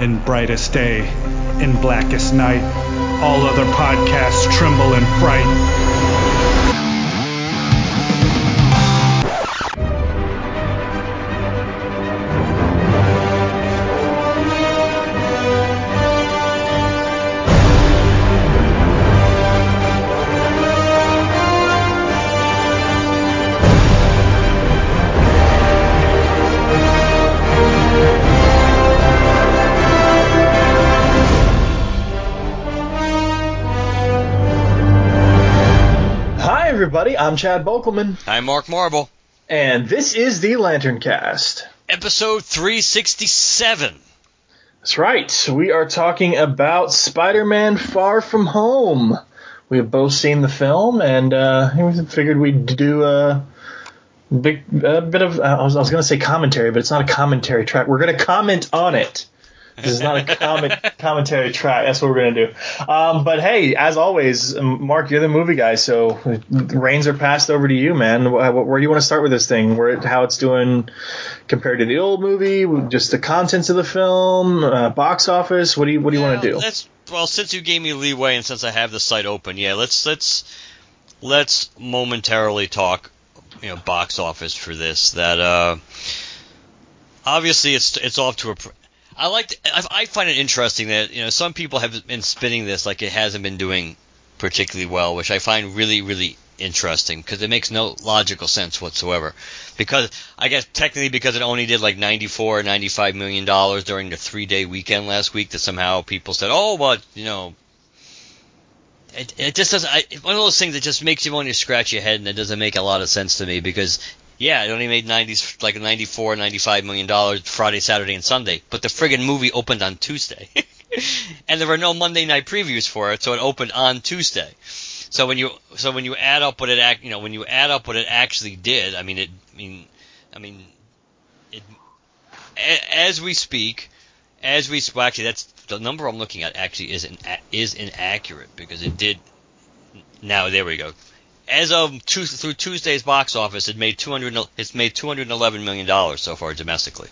in brightest day, in blackest night. All other podcasts tremble in fright. Everybody. I'm Chad Bokelman, I'm Mark Marble. and this is the Lantern Cast. Episode 367. That's right. We are talking about Spider-Man: Far From Home. We have both seen the film, and uh, we figured we'd do a big a bit of. I was, I was going to say commentary, but it's not a commentary track. We're going to comment on it. This is not a comment commentary track. That's what we're gonna do. Um, but hey, as always, Mark, you're the movie guy, so the reins are passed over to you, man. Wh- wh- Where do you want to start with this thing? Where how it's doing compared to the old movie? Just the contents of the film, uh, box office. What do you What do you want to do? Let's well, since you gave me leeway and since I have the site open, yeah, let's let's let's momentarily talk, you know, box office for this. That uh, obviously it's it's off to a. I like. I, find it interesting that you know some people have been spinning this like it hasn't been doing particularly well, which I find really really interesting because it makes no logical sense whatsoever. Because I guess technically because it only did like 94 or 95 million dollars during the three day weekend last week, that somehow people said, oh, but you know. It, it just doesn't. I, one of those things that just makes you want to scratch your head, and it doesn't make a lot of sense to me because yeah, it only made 90s like 94, 95 million dollars Friday, Saturday, and Sunday, but the friggin' movie opened on Tuesday, and there were no Monday night previews for it, so it opened on Tuesday. So when you so when you add up what it act you know when you add up what it actually did, I mean it I mean I mean it a- as we speak, as we well, actually that's the number I'm looking at actually is in, is inaccurate because it did now there we go as of Tuesday, through Tuesday's box office, it made 200. It's made 211 million dollars so far domestically.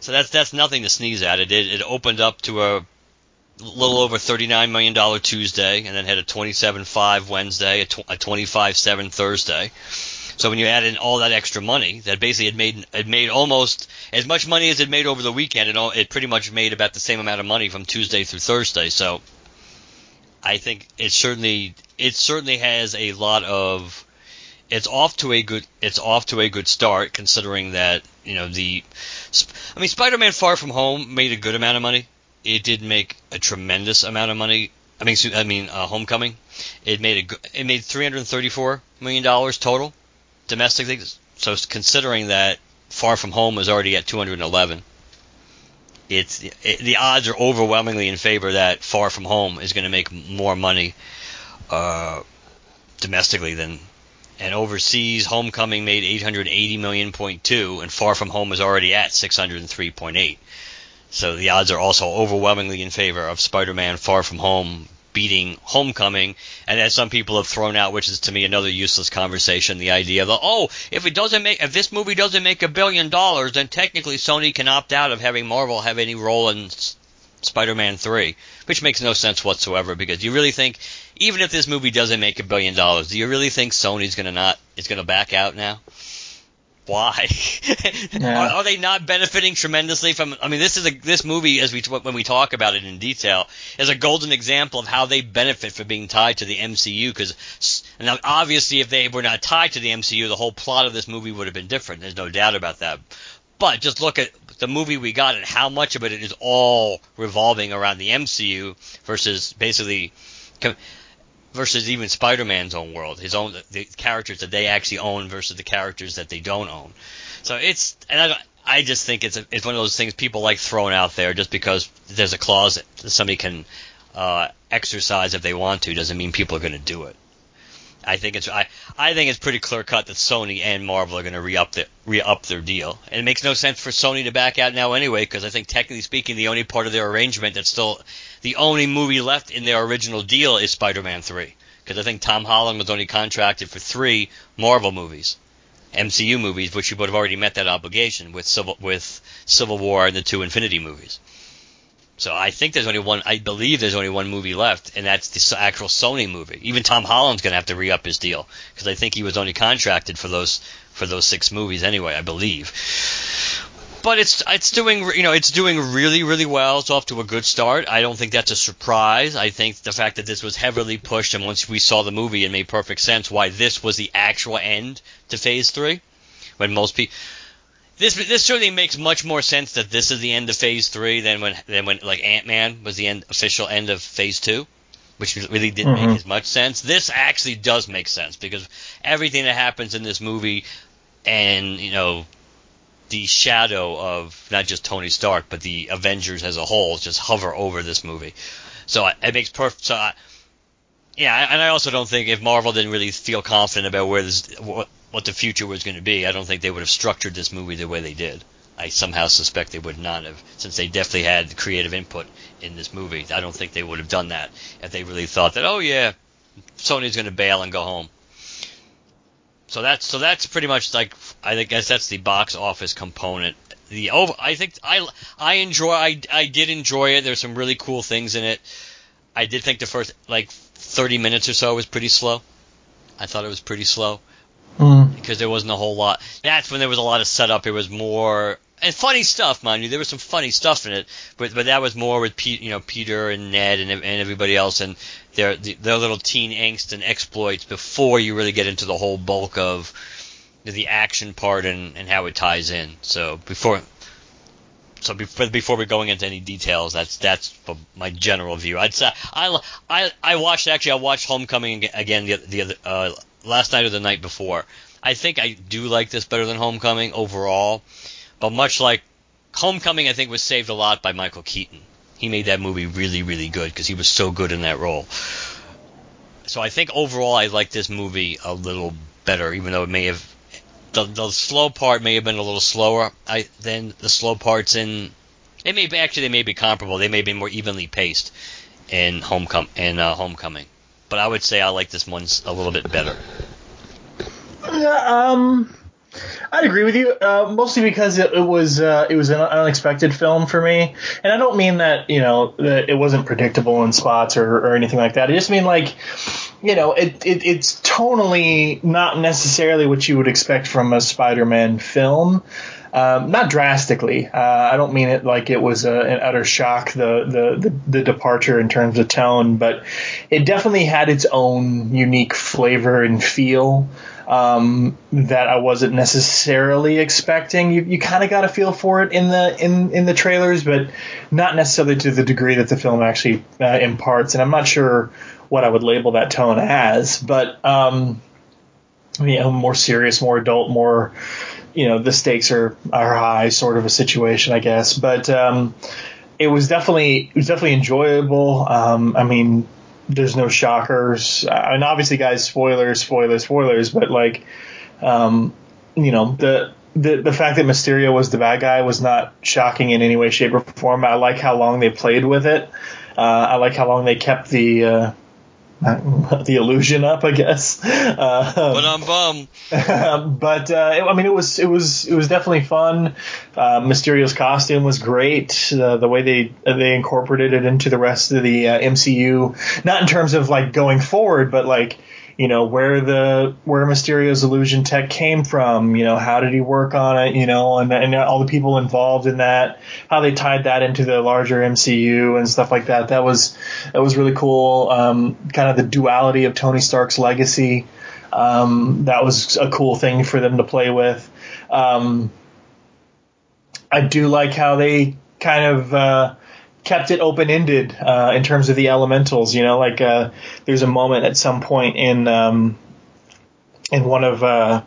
So that's that's nothing to sneeze at. It did, it opened up to a little over 39 million dollar Tuesday, and then had a 27.5 Wednesday, a, tw- a 25.7 Thursday. So when you add in all that extra money, that basically it made it made almost as much money as it made over the weekend. It all, it pretty much made about the same amount of money from Tuesday through Thursday. So I think it certainly it certainly has a lot of it's off to a good it's off to a good start considering that you know the I mean Spider-Man Far From Home made a good amount of money. It did make a tremendous amount of money. I mean I mean uh, Homecoming. It made a it made 334 million dollars total domestically. So considering that Far From Home was already at 211 it's it, the odds are overwhelmingly in favor that Far From Home is going to make more money uh, domestically than and overseas. Homecoming made 880 million point two, and Far From Home is already at 603.8. So the odds are also overwhelmingly in favor of Spider-Man Far From Home beating Homecoming, and as some people have thrown out, which is to me another useless conversation, the idea that oh, if it doesn't make, if this movie doesn't make a billion dollars, then technically Sony can opt out of having Marvel have any role in Spider-Man 3, which makes no sense whatsoever. Because you really think, even if this movie doesn't make a billion dollars, do you really think Sony's gonna not is gonna back out now? Why? Yeah. are, are they not benefiting tremendously from? I mean, this is a this movie, as we when we talk about it in detail, is a golden example of how they benefit from being tied to the MCU. Because now, obviously, if they were not tied to the MCU, the whole plot of this movie would have been different. There's no doubt about that. But just look at the movie we got and how much of it is all revolving around the MCU versus basically versus even Spider-Man's own world, his own the characters that they actually own versus the characters that they don't own. So it's and I, I just think it's a, it's one of those things people like throwing out there just because there's a clause that somebody can uh, exercise if they want to doesn't mean people are going to do it. I think it's I, I think it's pretty clear cut that Sony and Marvel are going to re up their re up their deal, and it makes no sense for Sony to back out now anyway, because I think technically speaking, the only part of their arrangement that's still the only movie left in their original deal is Spider-Man three, because I think Tom Holland was only contracted for three Marvel movies, MCU movies, which he would have already met that obligation with Civil with Civil War and the two Infinity movies. So I think there's only one. I believe there's only one movie left, and that's the actual Sony movie. Even Tom Holland's gonna have to re-up his deal because I think he was only contracted for those for those six movies anyway. I believe. But it's it's doing you know it's doing really really well. It's off to a good start. I don't think that's a surprise. I think the fact that this was heavily pushed, and once we saw the movie, it made perfect sense why this was the actual end to Phase Three. When most people this this certainly makes much more sense that this is the end of Phase Three than when than when like Ant Man was the end official end of Phase Two, which really didn't Mhm. make as much sense. This actually does make sense because everything that happens in this movie, and you know, the shadow of not just Tony Stark but the Avengers as a whole just hover over this movie. So it makes perfect. So I, yeah, and I also don't think if Marvel didn't really feel confident about where this what, what the future was going to be, I don't think they would have structured this movie the way they did. I somehow suspect they would not have, since they definitely had creative input in this movie. I don't think they would have done that if they really thought that, oh yeah, Sony's going to bail and go home. So that's so that's pretty much like I guess that's the box office component. The over, I think I I enjoy I I did enjoy it. There's some really cool things in it. I did think the first like 30 minutes or so was pretty slow. I thought it was pretty slow Mm. because there wasn't a whole lot. That's when there was a lot of setup. It was more and funny stuff, mind you. There was some funny stuff in it, but but that was more with Pete, you know, Peter and Ned and, and everybody else and their their little teen angst and exploits before you really get into the whole bulk of the action part and, and how it ties in. So before. So before, before we're going into any details, that's that's my general view. I'd say I, I, I watched actually I watched Homecoming again the the other uh, last night or the night before. I think I do like this better than Homecoming overall, but much like Homecoming, I think was saved a lot by Michael Keaton. He made that movie really, really good because he was so good in that role. So I think overall, I like this movie a little better, even though it may have the, the slow part may have been a little slower I, than the slow parts in. It may be actually they may be comparable. They may be more evenly paced in Homecoming. In uh, Homecoming, but I would say I like this one a little bit better. Um, I'd agree with you, uh, mostly because it, it was uh, it was an unexpected film for me, and I don't mean that you know that it wasn't predictable in spots or, or anything like that. I just mean like you know it, it it's tonally not necessarily what you would expect from a Spider-Man film. Um, not drastically. Uh, I don't mean it like it was a, an utter shock the, the, the the departure in terms of tone, but it definitely had its own unique flavor and feel um, that I wasn't necessarily expecting. You, you kind of got a feel for it in the in in the trailers, but not necessarily to the degree that the film actually uh, imparts. And I'm not sure what I would label that tone as, but um, you know, more serious, more adult, more you know, the stakes are are high, sort of a situation, I guess. But um, it was definitely it was definitely enjoyable. Um, I mean, there's no shockers, uh, and obviously, guys, spoilers, spoilers, spoilers. But like, um, you know, the the the fact that Mysterio was the bad guy was not shocking in any way, shape, or form. I like how long they played with it. Uh, I like how long they kept the. Uh, the illusion up, I guess. Uh, But I'm bum. but uh, it, I mean, it was it was it was definitely fun. Uh, Mysterio's costume was great. Uh, the way they they incorporated it into the rest of the uh, MCU, not in terms of like going forward, but like you know where the where Mysterio's illusion tech came from. You know, how did he work on it? You know, and and all the people involved in that, how they tied that into the larger MCU and stuff like that. That was that was really cool. Um, kind of the duality of Tony Stark's legacy. Um, that was a cool thing for them to play with. Um, I do like how they kind of uh, kept it open ended uh, in terms of the elementals. You know, like uh, there's a moment at some point in um, in one of uh,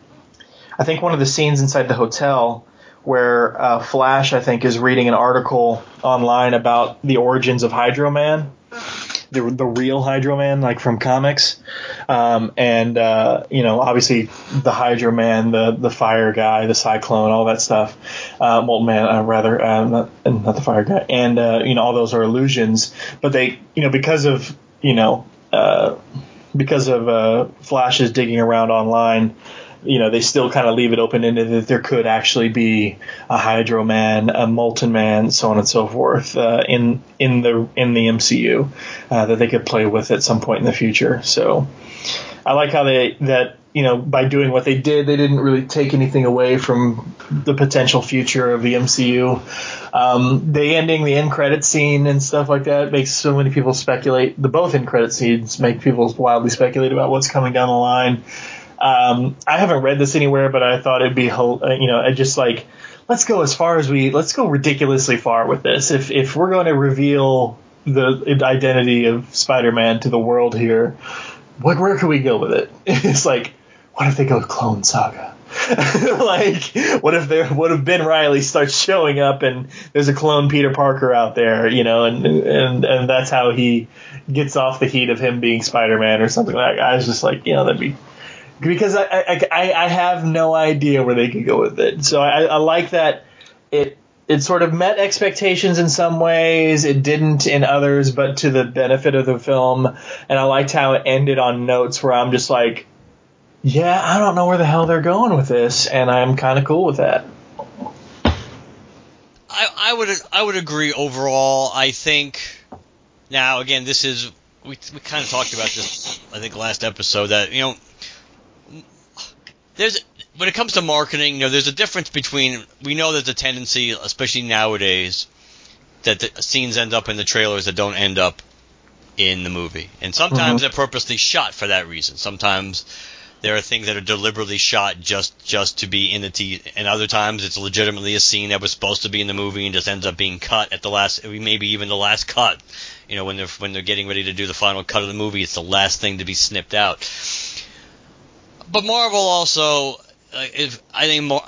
I think one of the scenes inside the hotel where uh, Flash I think is reading an article online about the origins of Hydro Man the the real Hydro Man, like from comics, um, and uh, you know, obviously the Hydro Man, the the fire guy, the Cyclone, all that stuff. Uh, Molten Man, uh, rather, uh, not not the fire guy, and uh, you know, all those are illusions. But they, you know, because of you know, uh, because of uh, Flash's digging around online. You know they still kind of leave it open ended that there could actually be a Hydro Man, a Molten Man, so on and so forth uh, in in the in the MCU uh, that they could play with at some point in the future. So I like how they that you know by doing what they did, they didn't really take anything away from the potential future of the MCU. Um, the ending, the end credit scene, and stuff like that makes so many people speculate. The both end credit scenes make people wildly speculate about what's coming down the line. Um, I haven't read this anywhere, but I thought it'd be, uh, you know, I just like let's go as far as we let's go ridiculously far with this. If if we're going to reveal the identity of Spider-Man to the world here, what where can we go with it? It's like, what if they go Clone Saga? like, what if there, what if Ben Reilly starts showing up and there's a clone Peter Parker out there, you know, and and and that's how he gets off the heat of him being Spider-Man or something like. that. I was just like, you know, that'd be because I, I, I, have no idea where they could go with it. So I, I like that it it sort of met expectations in some ways, it didn't in others, but to the benefit of the film. And I liked how it ended on notes where I'm just like, yeah, I don't know where the hell they're going with this, and I'm kind of cool with that. I, I would I would agree overall. I think now again this is we we kind of talked about this I think last episode that you know there's when it comes to marketing, you know, there's a difference between we know there's a tendency, especially nowadays, that the scenes end up in the trailers that don't end up in the movie, and sometimes mm-hmm. they're purposely shot for that reason. Sometimes there are things that are deliberately shot just just to be in the t and other times it's legitimately a scene that was supposed to be in the movie and just ends up being cut at the last maybe even the last cut you know when they're when they're getting ready to do the final cut of the movie it's the last thing to be snipped out but Marvel also, if I think more,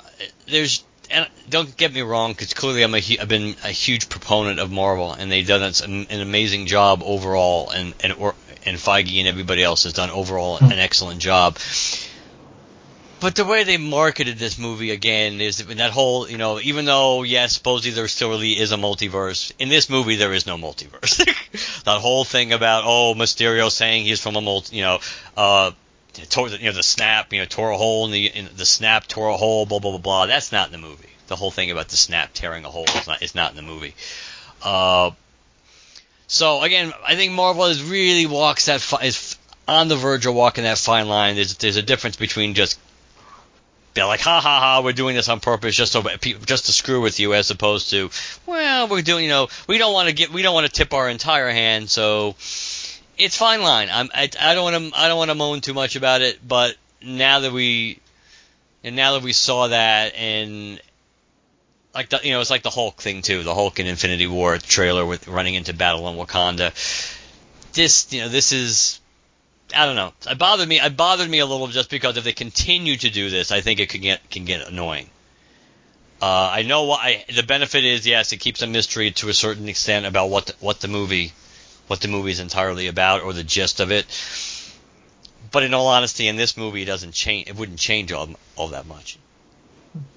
there's and don't get me wrong, because clearly I'm a I've been a huge proponent of Marvel, and they've done an, an amazing job overall, and and or, and Feige and everybody else has done overall an excellent job. But the way they marketed this movie again is that whole, you know, even though yes, supposedly there still really is a multiverse, in this movie there is no multiverse. that whole thing about oh Mysterio saying he's from a multi, you know, uh, tore the, you know the snap, you know, tore a hole in the in the snap, tore a hole, blah blah blah blah. That's not in the movie. The whole thing about the snap tearing a hole is not is not in the movie. Uh, so again, I think Marvel is really walks that fi- is on the verge of walking that fine line. There's there's a difference between just they're like ha ha ha we're doing this on purpose just so just to screw with you as opposed to well we're doing you know we don't want to get we don't want to tip our entire hand so it's fine line. I'm, I, I don't want to I don't want to moan too much about it, but now that we and now that we saw that and like the, you know it's like the Hulk thing too, the Hulk in Infinity War trailer with running into battle in Wakanda. This you know this is I don't know. It bothered me. It bothered me a little just because if they continue to do this, I think it can get can get annoying. Uh, I know why. The benefit is yes, it keeps a mystery to a certain extent about what the, what the movie what the movie is entirely about or the gist of it. But in all honesty, in this movie, it doesn't change. It wouldn't change all all that much.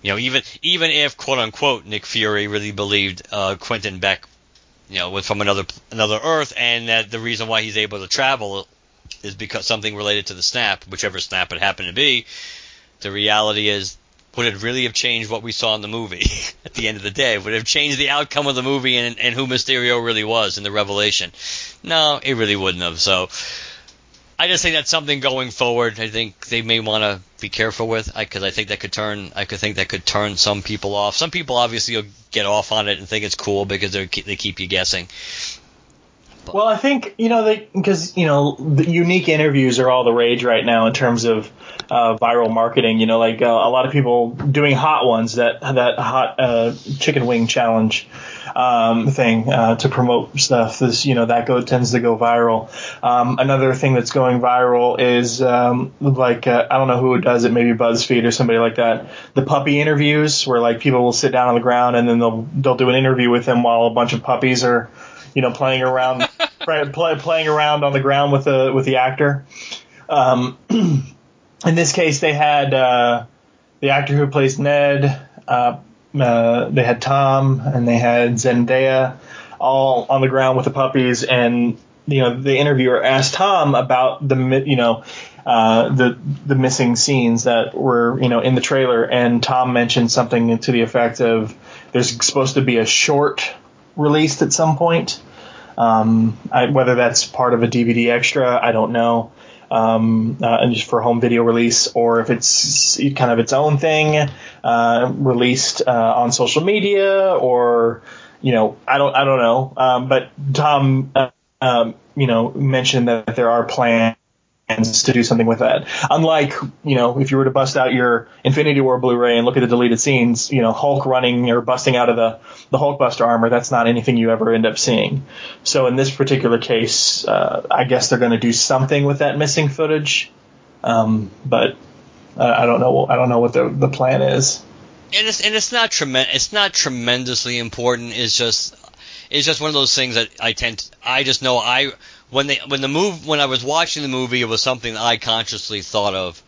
You know, even even if quote unquote Nick Fury really believed uh, Quentin Beck, you know, was from another another Earth, and that the reason why he's able to travel is because something related to the snap, whichever snap it happened to be. The reality is would it really have changed what we saw in the movie at the end of the day? Would it have changed the outcome of the movie and, and who Mysterio really was in the revelation? No, it really wouldn't have. So I just think that's something going forward. I think they may want to be careful with because I, I, think that could turn. I could think that could turn some people off. Some people obviously will get off on it and think it's cool because they they keep you guessing. Well, I think you know because you know the unique interviews are all the rage right now in terms of uh, viral marketing. You know, like uh, a lot of people doing hot ones that that hot uh, chicken wing challenge um, thing uh, to promote stuff. This you know that go tends to go viral. Um, another thing that's going viral is um, like uh, I don't know who does it, maybe BuzzFeed or somebody like that. The puppy interviews where like people will sit down on the ground and then they'll they'll do an interview with them while a bunch of puppies are you know, playing around, play, playing around on the ground with the with the actor. Um, in this case, they had uh, the actor who plays Ned. Uh, uh, they had Tom and they had Zendaya all on the ground with the puppies, and you know the interviewer asked Tom about the you know uh, the the missing scenes that were you know in the trailer, and Tom mentioned something to the effect of there's supposed to be a short released at some point. Um, I, whether that's part of a DVD extra, I don't know. Um, uh, and just for home video release, or if it's kind of its own thing, uh, released uh, on social media, or you know, I don't, I don't know. Um, but Tom, uh, um, you know, mentioned that there are plans to do something with that. Unlike, you know, if you were to bust out your Infinity War Blu-ray and look at the deleted scenes, you know, Hulk running or busting out of the the Hulkbuster armor, that's not anything you ever end up seeing. So in this particular case, uh, I guess they're going to do something with that missing footage, um, but uh, I don't know. I don't know what the the plan is. And it's and it's not tremendous. It's not tremendously important. It's just it's just one of those things that I tend. To, I just know I when they when the move when I was watching the movie, it was something I consciously thought of.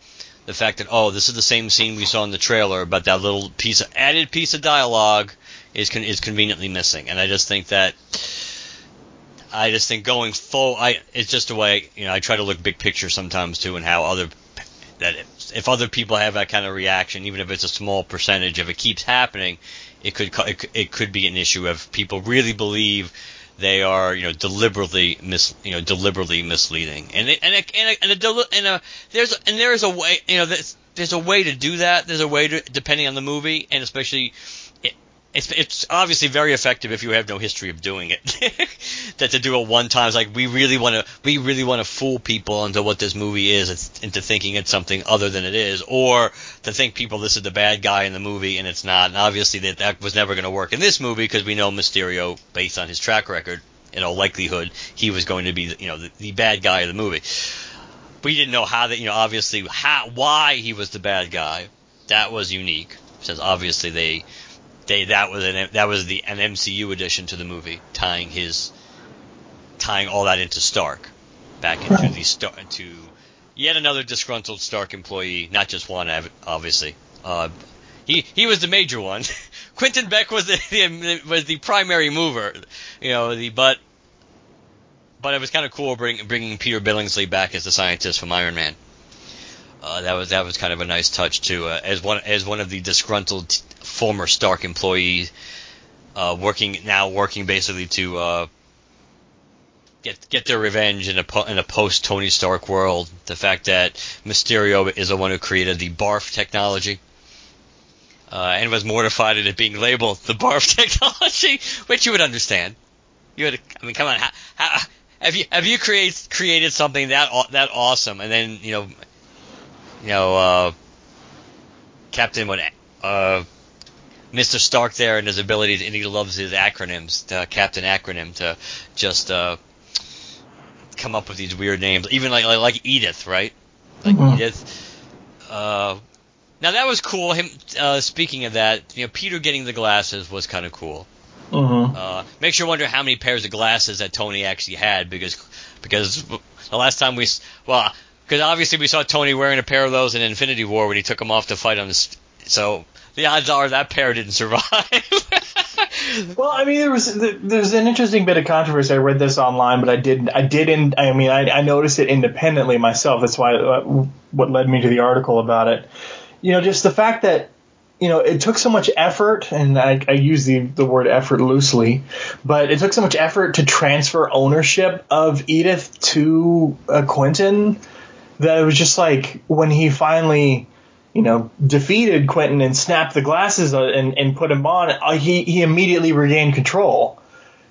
The fact that oh, this is the same scene we saw in the trailer, but that little piece of added piece of dialogue is con- is conveniently missing, and I just think that I just think going full, I it's just a way you know I try to look big picture sometimes too, and how other that if, if other people have that kind of reaction, even if it's a small percentage, if it keeps happening, it could it, it could be an issue if people really believe they are you know deliberately mis you know deliberately misleading. And and and a, and, a, and a there's and there is a way you know there's, there's a way to do that. There's a way to depending on the movie and especially it's it's obviously very effective if you have no history of doing it. that to do it one time is like we really want to we really want to fool people into what this movie is, into thinking it's something other than it is, or to think people this is the bad guy in the movie and it's not. And obviously that that was never going to work in this movie because we know Mysterio, based on his track record, in all likelihood, he was going to be you know the, the bad guy of the movie. We didn't know how that you know obviously how why he was the bad guy. That was unique because obviously they they that was an that was the an MCU addition to the movie, tying his tying all that into Stark, back into right. the Stark into yet another disgruntled Stark employee, not just one, obviously. Uh, he he was the major one. Quentin Beck was the, the, was the primary mover, you know. The but but it was kind of cool bring, bringing Peter Billingsley back as the scientist from Iron Man. Uh, that was that was kind of a nice touch too, uh, as one as one of the disgruntled former Stark employee, uh, working now working basically to uh, get get their revenge in a in a post Tony Stark world. The fact that Mysterio is the one who created the barf technology. Uh, and was mortified at it being labeled the barf technology, which you would understand. You would, I mean, come on, how, how, have you have you create, created something that that awesome, and then you know, you know, uh, Captain what, uh, Mr. Stark there and his ability, to, and he loves his acronyms, uh, Captain Acronym, to just uh, come up with these weird names, even like like, like Edith, right? Like mm-hmm. Edith. Uh, now that was cool. Him uh, speaking of that, you know, Peter getting the glasses was kind of cool. Mm-hmm. Uh, makes you wonder how many pairs of glasses that Tony actually had because because the last time we well because obviously we saw Tony wearing a pair of those in Infinity War when he took them off to fight on the so the odds are that pair didn't survive. well, I mean, there was there's an interesting bit of controversy. I read this online, but I didn't. I didn't. I mean, I, I noticed it independently myself. That's why uh, what led me to the article about it. You know, just the fact that you know, it took so much effort, and I, I, use the, the word effort loosely, but it took so much effort to transfer ownership of Edith to uh, Quentin that it was just like when he finally you know, defeated Quentin and snapped the glasses and, and put him on, uh, he, he immediately regained control.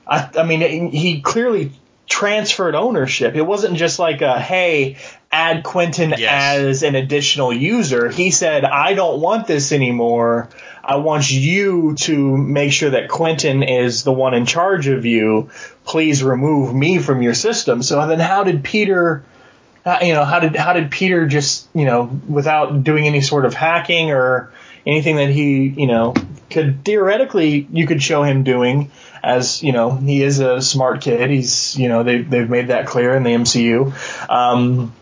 I, I mean, he clearly transferred ownership. It wasn't just like a, hey, add Quentin yes. as an additional user. He said, I don't want this anymore. I want you to make sure that Quentin is the one in charge of you. Please remove me from your system. So then how did Peter you know, how did how did Peter just you know without doing any sort of hacking or anything that he you know could theoretically you could show him doing as you know he is a smart kid. He's you know they they've made that clear in the MCU um,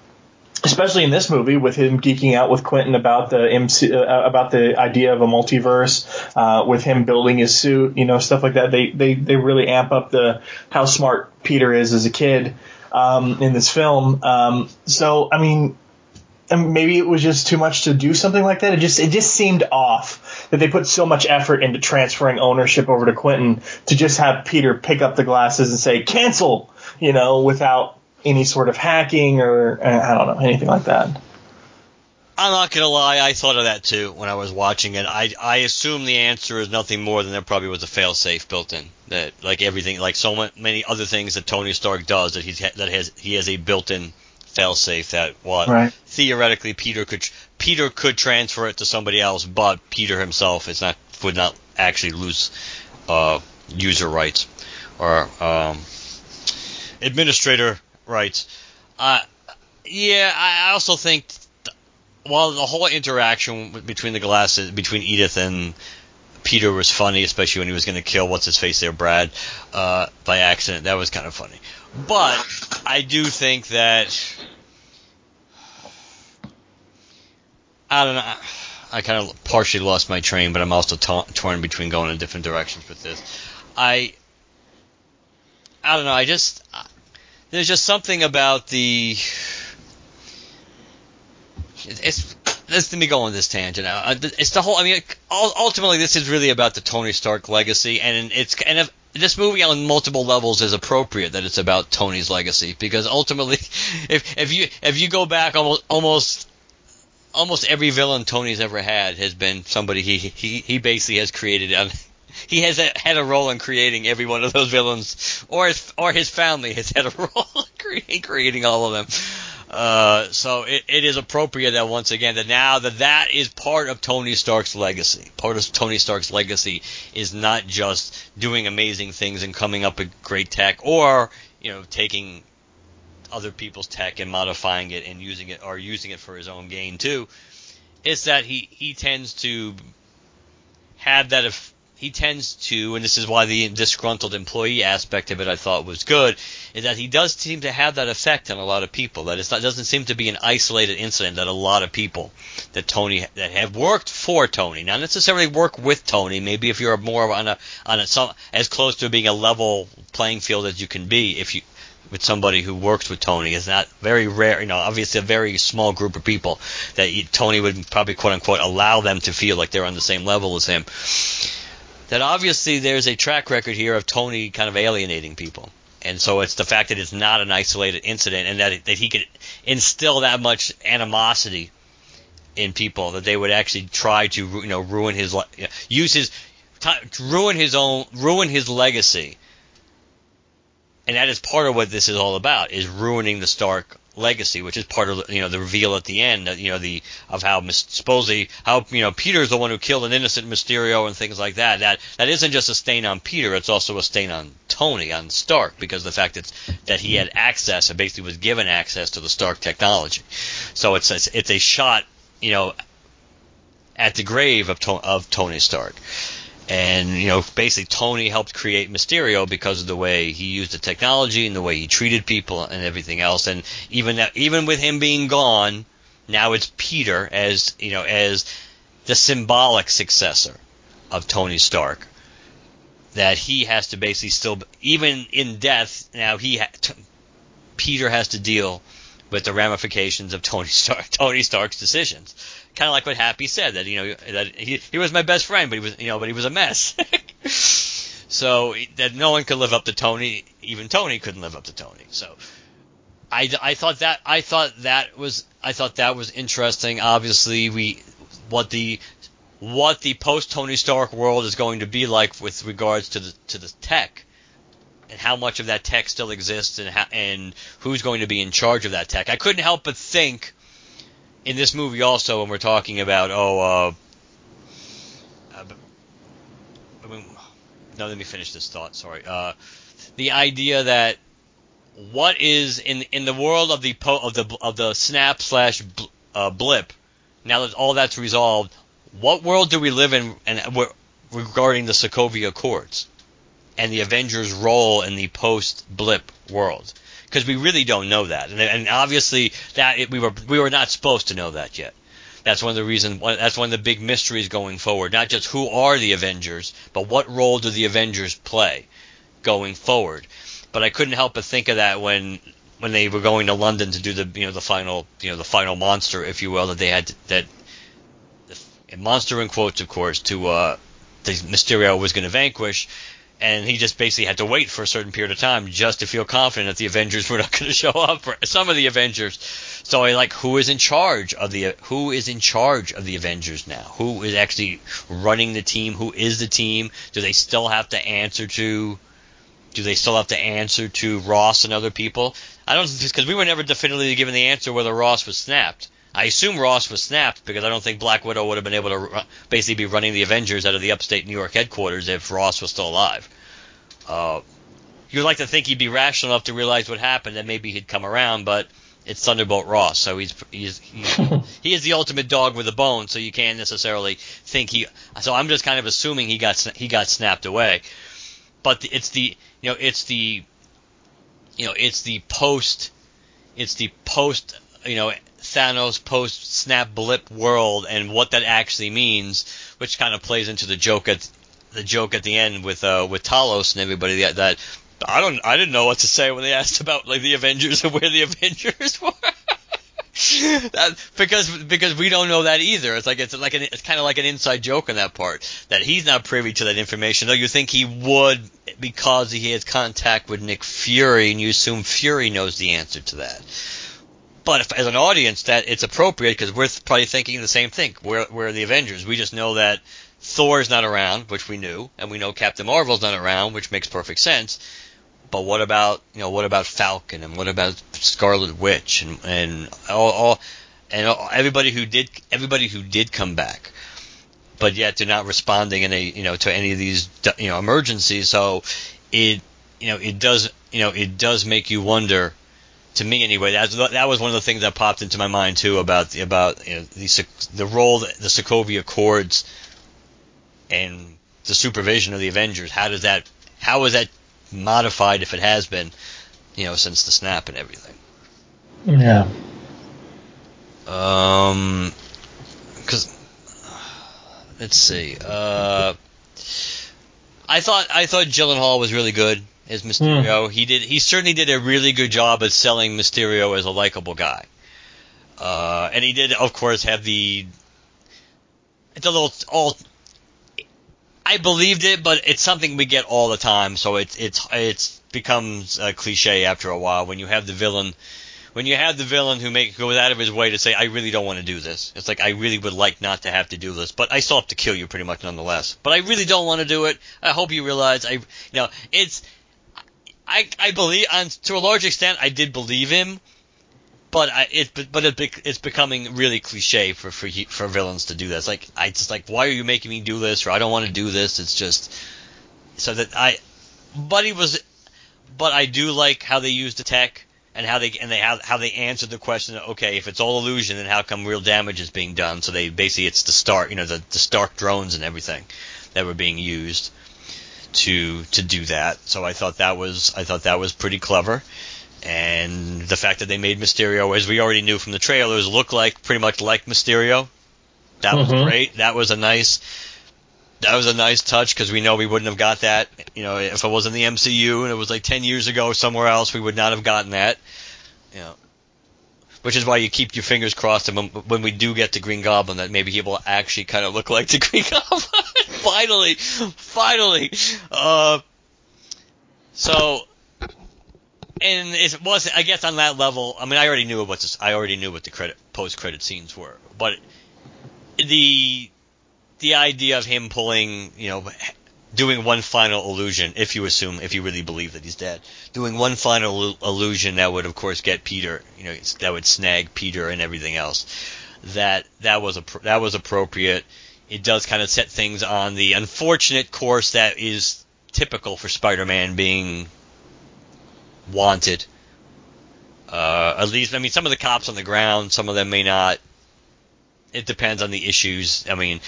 especially in this movie with him geeking out with Quentin about the MC, uh, about the idea of a multiverse, uh, with him building his suit, you know, stuff like that. They they they really amp up the how smart Peter is as a kid um, in this film. Um, so I mean, maybe it was just too much to do something like that. It just it just seemed off that they put so much effort into transferring ownership over to Quentin to just have Peter pick up the glasses and say cancel, you know, without any sort of hacking or uh, I don't know anything like that. I'm not gonna lie, I thought of that too when I was watching it. I I assume the answer is nothing more than there probably was a failsafe built in that like everything like so many other things that Tony Stark does that he's that has he has a built-in failsafe that what right. theoretically Peter could Peter could transfer it to somebody else, but Peter himself is not would not actually lose uh, user rights or um, administrator rights. Uh, yeah, I also think while the whole interaction between the glasses between Edith and Peter was funny, especially when he was going to kill what's his face there, Brad, uh, by accident. That was kind of funny. But I do think that I don't know. I kind of partially lost my train, but I'm also torn between going in different directions with this. I I don't know. I just there's just something about the it's let's let me go on this tangent. Uh, it's the whole. I mean, ultimately, this is really about the Tony Stark legacy, and it's and if, this movie on multiple levels is appropriate that it's about Tony's legacy because ultimately, if if you if you go back almost almost almost every villain Tony's ever had has been somebody he he he basically has created. He has a, had a role in creating every one of those villains, or his, or his family has had a role in creating all of them. Uh, so it, it is appropriate that once again that now that that is part of Tony Stark's legacy. Part of Tony Stark's legacy is not just doing amazing things and coming up with great tech, or you know taking other people's tech and modifying it and using it or using it for his own gain too. It's that he he tends to have that he tends to, and this is why the disgruntled employee aspect of it I thought was good, is that he does seem to have that effect on a lot of people. That it doesn't seem to be an isolated incident. That a lot of people that Tony that have worked for Tony, not necessarily work with Tony. Maybe if you're more on a on a some as close to being a level playing field as you can be, if you with somebody who works with Tony is not very rare. You know, obviously a very small group of people that Tony would probably quote unquote allow them to feel like they're on the same level as him that obviously there's a track record here of Tony kind of alienating people. And so it's the fact that it's not an isolated incident and that, that he could instill that much animosity in people that they would actually try to you know ruin his use his ruin his own ruin his legacy and that is part of what this is all about is ruining the Stark legacy, which is part of you know the reveal at the end, you know the of how supposedly how you know Peter's the one who killed an innocent Mysterio and things like that. That that isn't just a stain on Peter; it's also a stain on Tony, on Stark, because the fact that that he had access and basically was given access to the Stark technology. So it's a, it's a shot, you know, at the grave of of Tony Stark. And you know, basically, Tony helped create Mysterio because of the way he used the technology and the way he treated people and everything else. And even that, even with him being gone, now it's Peter as you know as the symbolic successor of Tony Stark. That he has to basically still, even in death, now he ha- t- Peter has to deal with the ramifications of Tony Stark, Tony Stark's decisions kind of like what Happy said that you know that he he was my best friend, but he was you know but he was a mess. so that no one could live up to Tony, even Tony couldn't live up to Tony. So I, I thought that I thought that was I thought that was interesting. Obviously, we what the what the post Tony Stark world is going to be like with regards to the to the tech and how much of that tech still exists and how, and who's going to be in charge of that tech. I couldn't help but think in this movie also when we're talking about oh uh, uh I mean, no let me finish this thought sorry uh, the idea that what is in in the world of the po- of the of the snap slash bl- uh, blip now that all that's resolved what world do we live in and regarding the Sokovia Accords and the Avengers role in the post blip world because we really don't know that, and, and obviously that it, we were we were not supposed to know that yet. That's one of the reasons. That's one of the big mysteries going forward. Not just who are the Avengers, but what role do the Avengers play going forward. But I couldn't help but think of that when when they were going to London to do the you know the final you know the final monster, if you will, that they had to, that monster in quotes, of course, to uh, the Mysterio was going to vanquish and he just basically had to wait for a certain period of time just to feel confident that the Avengers were not going to show up for some of the Avengers. So I like who is in charge of the who is in charge of the Avengers now? Who is actually running the team? Who is the team? Do they still have to answer to? Do they still have to answer to Ross and other people? I don't because we were never definitively given the answer whether Ross was snapped. I assume Ross was snapped because I don't think Black Widow would have been able to basically be running the Avengers out of the upstate New York headquarters if Ross was still alive. Uh, you'd like to think he'd be rational enough to realize what happened and maybe he'd come around, but it's Thunderbolt Ross, so he's he's, he's he is the ultimate dog with a bone, so you can't necessarily think he. So I'm just kind of assuming he got he got snapped away, but it's the you know it's the you know it's the post it's the post you know Thanos post snap blip world and what that actually means, which kind of plays into the joke at the joke at the end with uh, with Talos and everybody that, that I don't I didn't know what to say when they asked about like the Avengers and where the Avengers were. that, because because we don't know that either. It's like it's like an, it's kind of like an inside joke on that part that he's not privy to that information. Though you think he would because he has contact with Nick Fury, and you assume Fury knows the answer to that. But if, as an audience, that it's appropriate because we're probably thinking the same thing. We're, we're the Avengers. We just know that Thor's not around, which we knew, and we know Captain Marvel's not around, which makes perfect sense. But what about you know what about Falcon and what about Scarlet Witch and and all, all and all, everybody who did everybody who did come back, but yet they're not responding in a you know to any of these you know emergencies. So it you know it does you know it does make you wonder to me anyway, that that was one of the things that popped into my mind too about the, about you know, the the role that the Sokovia Accords and the supervision of the Avengers. How does that how is that modified if it has been, you know, since the snap and everything? Yeah. Um, because let's see. Uh, I thought I thought Gyllenhaal was really good as Mysterio. Mm. He did. He certainly did a really good job at selling Mysterio as a likable guy. Uh, and he did, of course, have the. It's a little all. I believed it, but it's something we get all the time, so it's it's it's becomes a cliche after a while when you have the villain. When you have the villain who make goes out of his way to say, "I really don't want to do this," it's like I really would like not to have to do this, but I still have to kill you pretty much nonetheless. But I really don't want to do it. I hope you realize I, you know, it's I I believe, and to a large extent, I did believe him, but I, it but it, it's becoming really cliche for for for villains to do this. Like I just like, why are you making me do this? Or I don't want to do this. It's just so that I, but he was, but I do like how they use the tech and how they and they how, how they answered the question. Okay, if it's all illusion, then how come real damage is being done? So they basically it's the Stark, you know, the the Stark drones and everything that were being used to to do that. So I thought that was I thought that was pretty clever. And the fact that they made Mysterio, as we already knew from the trailers, look like pretty much like Mysterio. That mm-hmm. was great. That was a nice that was a nice touch because we know we wouldn't have got that. You know, if it wasn't the MCU and it was like ten years ago somewhere else, we would not have gotten that. You know, which is why you keep your fingers crossed and when, when we do get to Green Goblin that maybe he will actually kind of look like the Green Goblin. finally, finally. Uh, so, and it was I guess on that level. I mean, I already knew what this, I already knew what the credit post credit scenes were, but the the idea of him pulling, you know, doing one final illusion, if you assume, if you really believe that he's dead, doing one final illusion that would, of course, get Peter, you know, that would snag Peter and everything else. That that was a that was appropriate. It does kind of set things on the unfortunate course that is typical for Spider-Man being wanted. Uh, at least, I mean, some of the cops on the ground, some of them may not. It depends on the issues. I mean,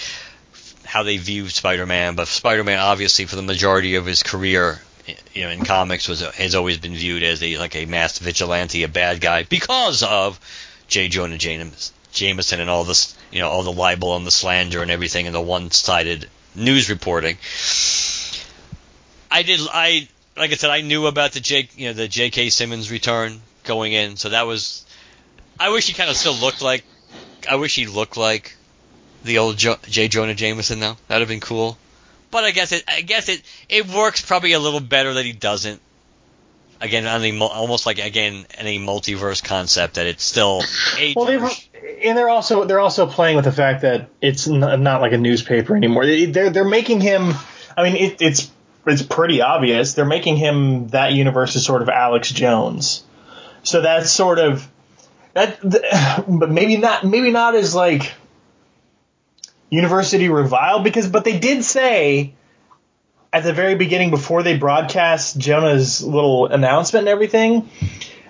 how they view Spider-Man, but Spider-Man obviously for the majority of his career you know in comics was has always been viewed as a like a masked vigilante, a bad guy because of J. Jonah Jameson and all this you know all the libel and the slander and everything and the one-sided news reporting. I did I like I said I knew about the J you know the J.K. Simmons return going in, so that was I wish he kind of still looked like I wish he looked like the old jo- J. Jonah Jameson though. That'd have been cool. But I guess it I guess it it works probably a little better that he doesn't. Again, on the almost like again any multiverse concept that it's still. well, they and they're also they're also playing with the fact that it's not like a newspaper anymore. They're they're making him. I mean, it, it's it's pretty obvious. They're making him that universe is sort of Alex Jones. So that's sort of that, but maybe not maybe not as like university reviled because but they did say at the very beginning before they broadcast Jonah's little announcement and everything.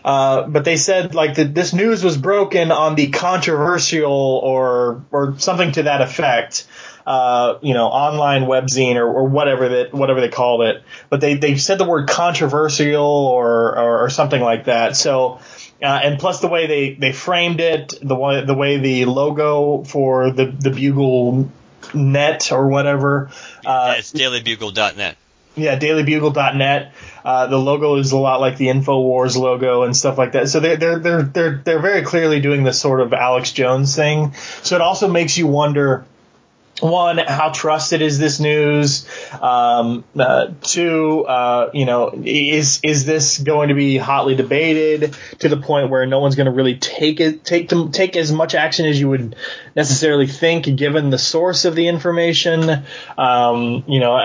Uh, but they said like this news was broken on the controversial or or something to that effect. Uh, you know, online webzine or, or whatever that whatever they called it. But they, they said the word controversial or, or, or something like that. So uh, and plus the way they, they framed it, the way the way the logo for the the Bugle net or whatever. Uh, it's dailybugle.net. Yeah, dailybugle.net. Uh, the logo is a lot like the Infowars logo and stuff like that. So they're they're they're they're they're very clearly doing this sort of Alex Jones thing. So it also makes you wonder one, how trusted is this news? Um, uh, two, uh, you know, is is this going to be hotly debated to the point where no one's going to really take it take them take as much action as you would necessarily think, given the source of the information? Um, you know,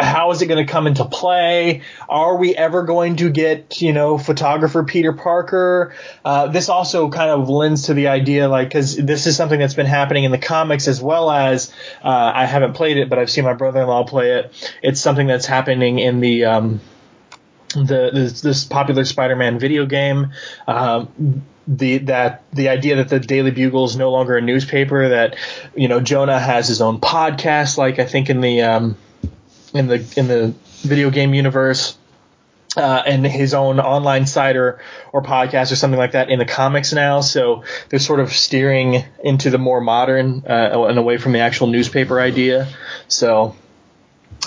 how is it going to come into play? Are we ever going to get you know photographer Peter Parker? Uh, this also kind of lends to the idea, like, because this is something that's been happening in the comics as well as uh, I haven't played it, but I've seen my brother-in-law play it. It's something that's happening in the um, the this, this, popular Spider-Man video game. Um, the that the idea that the Daily Bugle is no longer a newspaper. That you know Jonah has his own podcast, like I think in the um, in the in the video game universe uh, and his own online site or, or podcast or something like that in the comics now. So they're sort of steering into the more modern uh, and away from the actual newspaper idea. So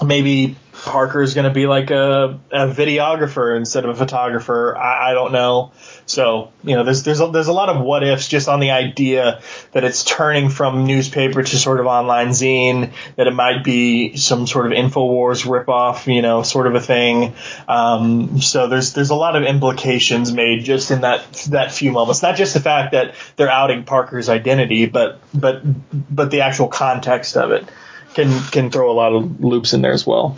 maybe Parker is going to be like a, a, videographer instead of a photographer. I, I, don't know. So you know, there's there's a, there's a lot of what ifs just on the idea that it's turning from newspaper to sort of online zine. That it might be some sort of Infowars ripoff, you know, sort of a thing. Um, so there's there's a lot of implications made just in that that few moments. Not just the fact that they're outing Parker's identity, but but but the actual context of it can can throw a lot of loops in there as well.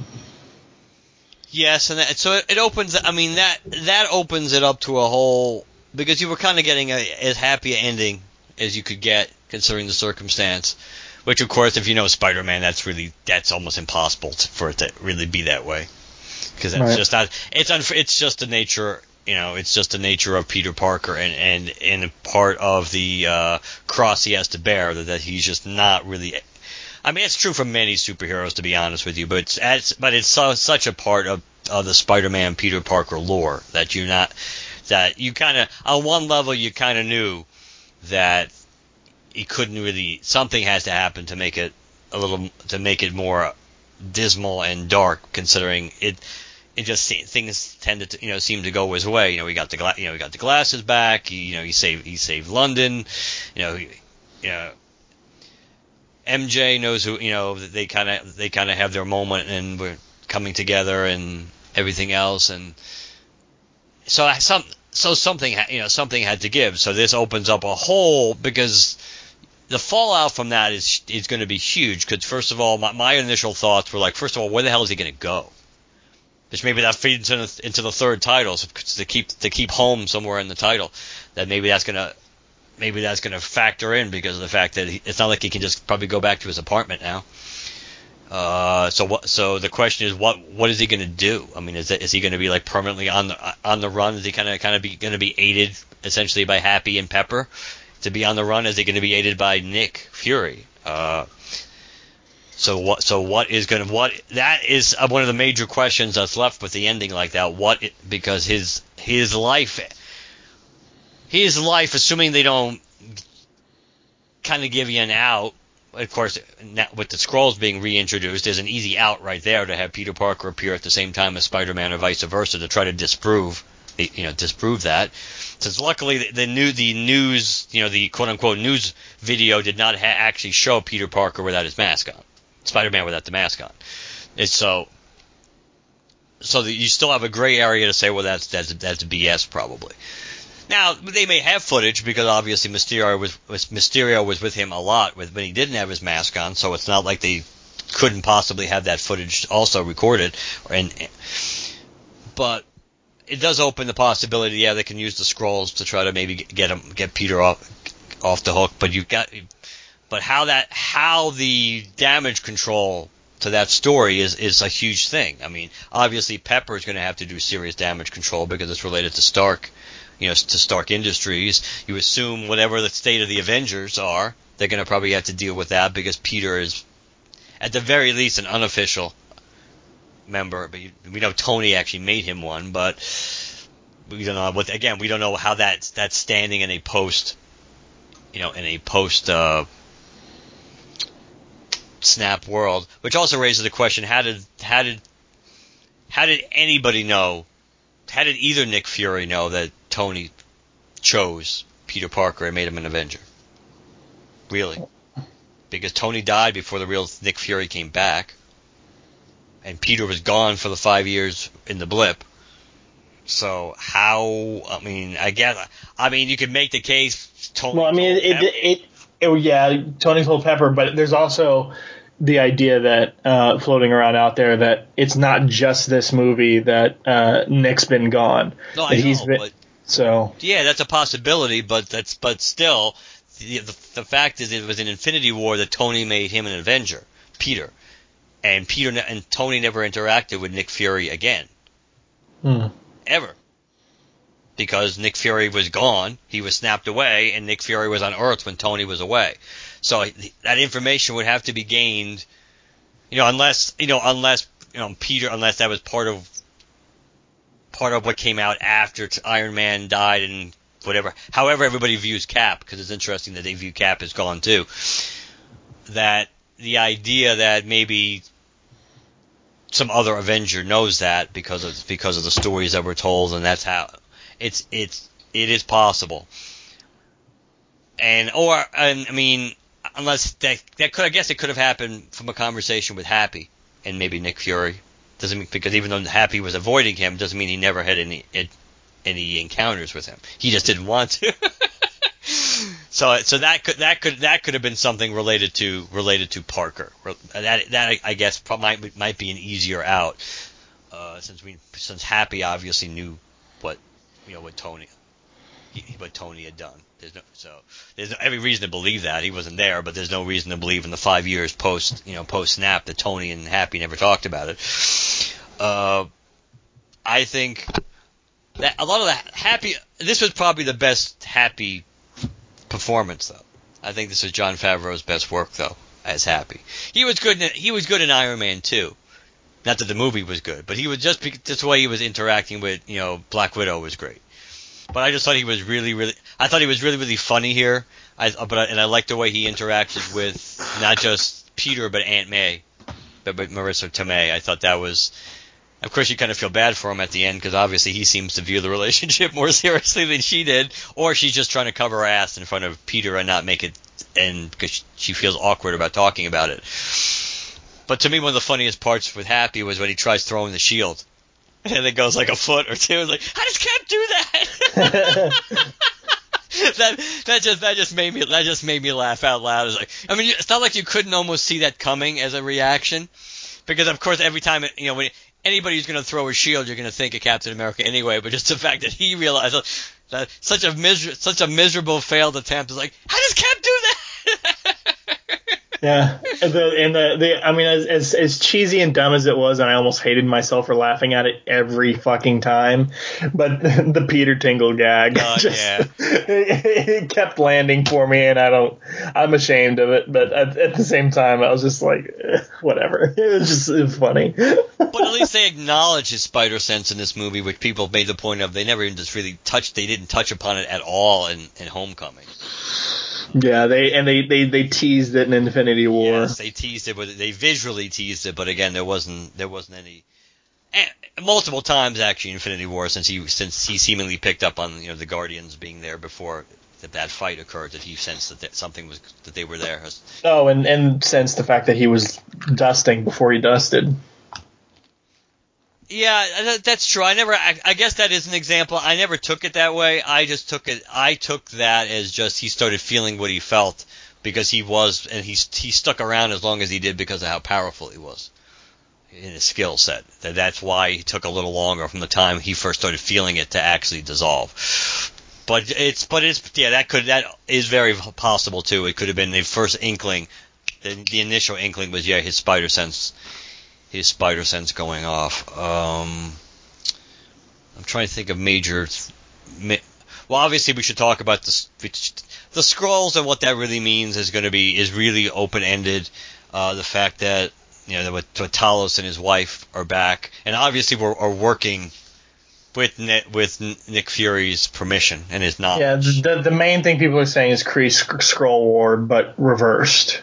Yes, and that, so it opens. I mean that that opens it up to a whole because you were kind of getting a, as happy an ending as you could get considering the circumstance. Which, of course, if you know Spider-Man, that's really that's almost impossible for it to really be that way because that's right. just not. It's unf- It's just the nature. You know, it's just the nature of Peter Parker and and and part of the uh, cross he has to bear that, that he's just not really I mean, it's true for many superheroes, to be honest with you, but it's, it's but it's so, such a part of, of the Spider-Man Peter Parker lore that you're not that you kind of on one level you kind of knew that he couldn't really something has to happen to make it a little to make it more dismal and dark, considering it it just things tended to you know seem to go his way. You know, he got the gla- you know he got the glasses back. He, you know, he saved he saved London. You know, you know MJ knows who you know they kind of they kind of have their moment and we're coming together and everything else and so I, some so something you know something had to give. So this opens up a whole because the fallout from that is is going to be huge because first of all my, my initial thoughts were like first of all where the hell is he going to go? Which maybe that feeds into, into the third title so to keep to keep home somewhere in the title that maybe that's going to maybe that's going to factor in because of the fact that he, it's not like he can just probably go back to his apartment now. Uh, so what? So the question is, what what is he going to do? I mean, is that, is he going to be like permanently on the on the run? Is he kind of kind of going to be aided essentially by Happy and Pepper to be on the run? Is he going to be aided by Nick Fury? Uh, So what? So what is going to what? That is uh, one of the major questions that's left with the ending like that. What? Because his his life, his life, assuming they don't kind of give you an out. Of course, with the Skrulls being reintroduced, there's an easy out right there to have Peter Parker appear at the same time as Spider-Man, or vice versa, to try to disprove, you know, disprove that. Since luckily the, new the news, you know, the quote unquote news video did not ha- actually show Peter Parker without his mask on, Spider-Man without the mask on. It's so so that you still have a gray area to say, well, that's that's that's BS probably. Now they may have footage because obviously Mysterio was, was Mysterio was with him a lot with when he didn't have his mask on, so it's not like they couldn't possibly have that footage also recorded. And but it does open the possibility, yeah, they can use the Skrulls to try to maybe get him get Peter off off the hook. But you've got, but how that how the damage control to that story is is a huge thing. I mean, obviously Pepper is going to have to do serious damage control because it's related to Stark you know, to Stark Industries. You assume whatever the state of the Avengers are, they're going to probably have to deal with that because Peter is, at the very least, an unofficial member. But you, we know Tony actually made him one, but we don't know what. Again, we don't know how that that's standing in a post, you know, in a post uh, snap world. Which also raises the question: How did how did how did anybody know? How did either Nick Fury know that Tony chose Peter Parker and made him an Avenger. Really. Because Tony died before the real Nick Fury came back. And Peter was gone for the five years in the blip. So how? I mean, I guess. I mean, you could make the case. Tony well, I mean, it, it, it, it, yeah, Tony but there's also the idea that uh, floating around out there that it's not just this movie that uh, Nick's been gone. No, I know, he's been, but so yeah, that's a possibility, but that's but still, the, the, the fact is, it was in Infinity War that Tony made him an Avenger, Peter, and Peter and Tony never interacted with Nick Fury again, hmm. ever, because Nick Fury was gone, he was snapped away, and Nick Fury was on Earth when Tony was away. So that information would have to be gained, you know, unless you know, unless you know Peter, unless that was part of part of what came out after Iron Man died and whatever. However, everybody views Cap because it's interesting that they view Cap as gone too. That the idea that maybe some other Avenger knows that because of because of the stories that were told, and that's how it's it's it is possible. And or and I mean, unless that that could I guess it could have happened from a conversation with Happy and maybe Nick Fury doesn't mean because even though Happy was avoiding him, doesn't mean he never had any any encounters with him. He just didn't want to. so so that could that could that could have been something related to related to Parker. That that I guess might might be an easier out uh, since we since Happy obviously knew what you know what Tony what Tony had done. There's no so there's no, every reason to believe that he wasn't there, but there's no reason to believe in the five years post you know post snap that Tony and Happy never talked about it. Uh, I think that a lot of the Happy this was probably the best Happy performance though. I think this is Jon Favreau's best work though as Happy. He was good. In, he was good in Iron Man too. Not that the movie was good, but he was just just the way he was interacting with you know Black Widow was great. But I just thought he was really, really. I thought he was really, really funny here. I uh, but and I liked the way he interacted with not just Peter but Aunt May, but, but Marisa Tomei. I thought that was. Of course, you kind of feel bad for him at the end because obviously he seems to view the relationship more seriously than she did, or she's just trying to cover her ass in front of Peter and not make it, and because she feels awkward about talking about it. But to me, one of the funniest parts with Happy was when he tries throwing the shield and it goes like a foot or two. It's Like, I just can't do that? that that just that just made me that just made me laugh out loud. It's like, I mean, it's not like you couldn't almost see that coming as a reaction, because of course every time it, you know when anybody who's going to throw a shield, you're going to think of Captain America anyway. But just the fact that he realized that such a miser- such a miserable failed attempt is like, I just can't do that? yeah, the and the, the I mean as, as as cheesy and dumb as it was, and I almost hated myself for laughing at it every fucking time. But the Peter Tingle gag, Uh, just, yeah. it kept landing for me, and I don't. I'm ashamed of it, but at, at the same time, I was just like, eh, whatever. It was just it was funny. But at least they acknowledge his spider sense in this movie, which people made the point of. They never even just really touched. They didn't touch upon it at all in, in Homecoming. Yeah, they and they they they teased it in Infinity War. Yes, they teased it, but they visually teased it. But again, there wasn't there wasn't any. And multiple times actually, Infinity War, since he since he seemingly picked up on you know the Guardians being there before that that fight occurred, that he sensed that, that something was that they were there. Oh, and and since the fact that he was dusting before he dusted. Yeah, that's true. I never. I, I guess that is an example. I never took it that way. I just took it. I took that as just he started feeling what he felt because he was, and he he stuck around as long as he did because of how powerful he was in his skill set. That that's why he took a little longer from the time he first started feeling it to actually dissolve. But it's but it's yeah that could that is very possible too. It could have been the first inkling. The, the initial inkling was yeah his spider sense his spider sense going off. Um, I'm trying to think of major. ma- Well, obviously we should talk about the the Skrulls and what that really means is going to be is really open ended. Uh, the fact that you know that Talos and his wife are back, and obviously we're are working with Nick, with Nick Fury's permission and his knowledge. Yeah, the the main thing people are saying is Kree Skrull War, but reversed.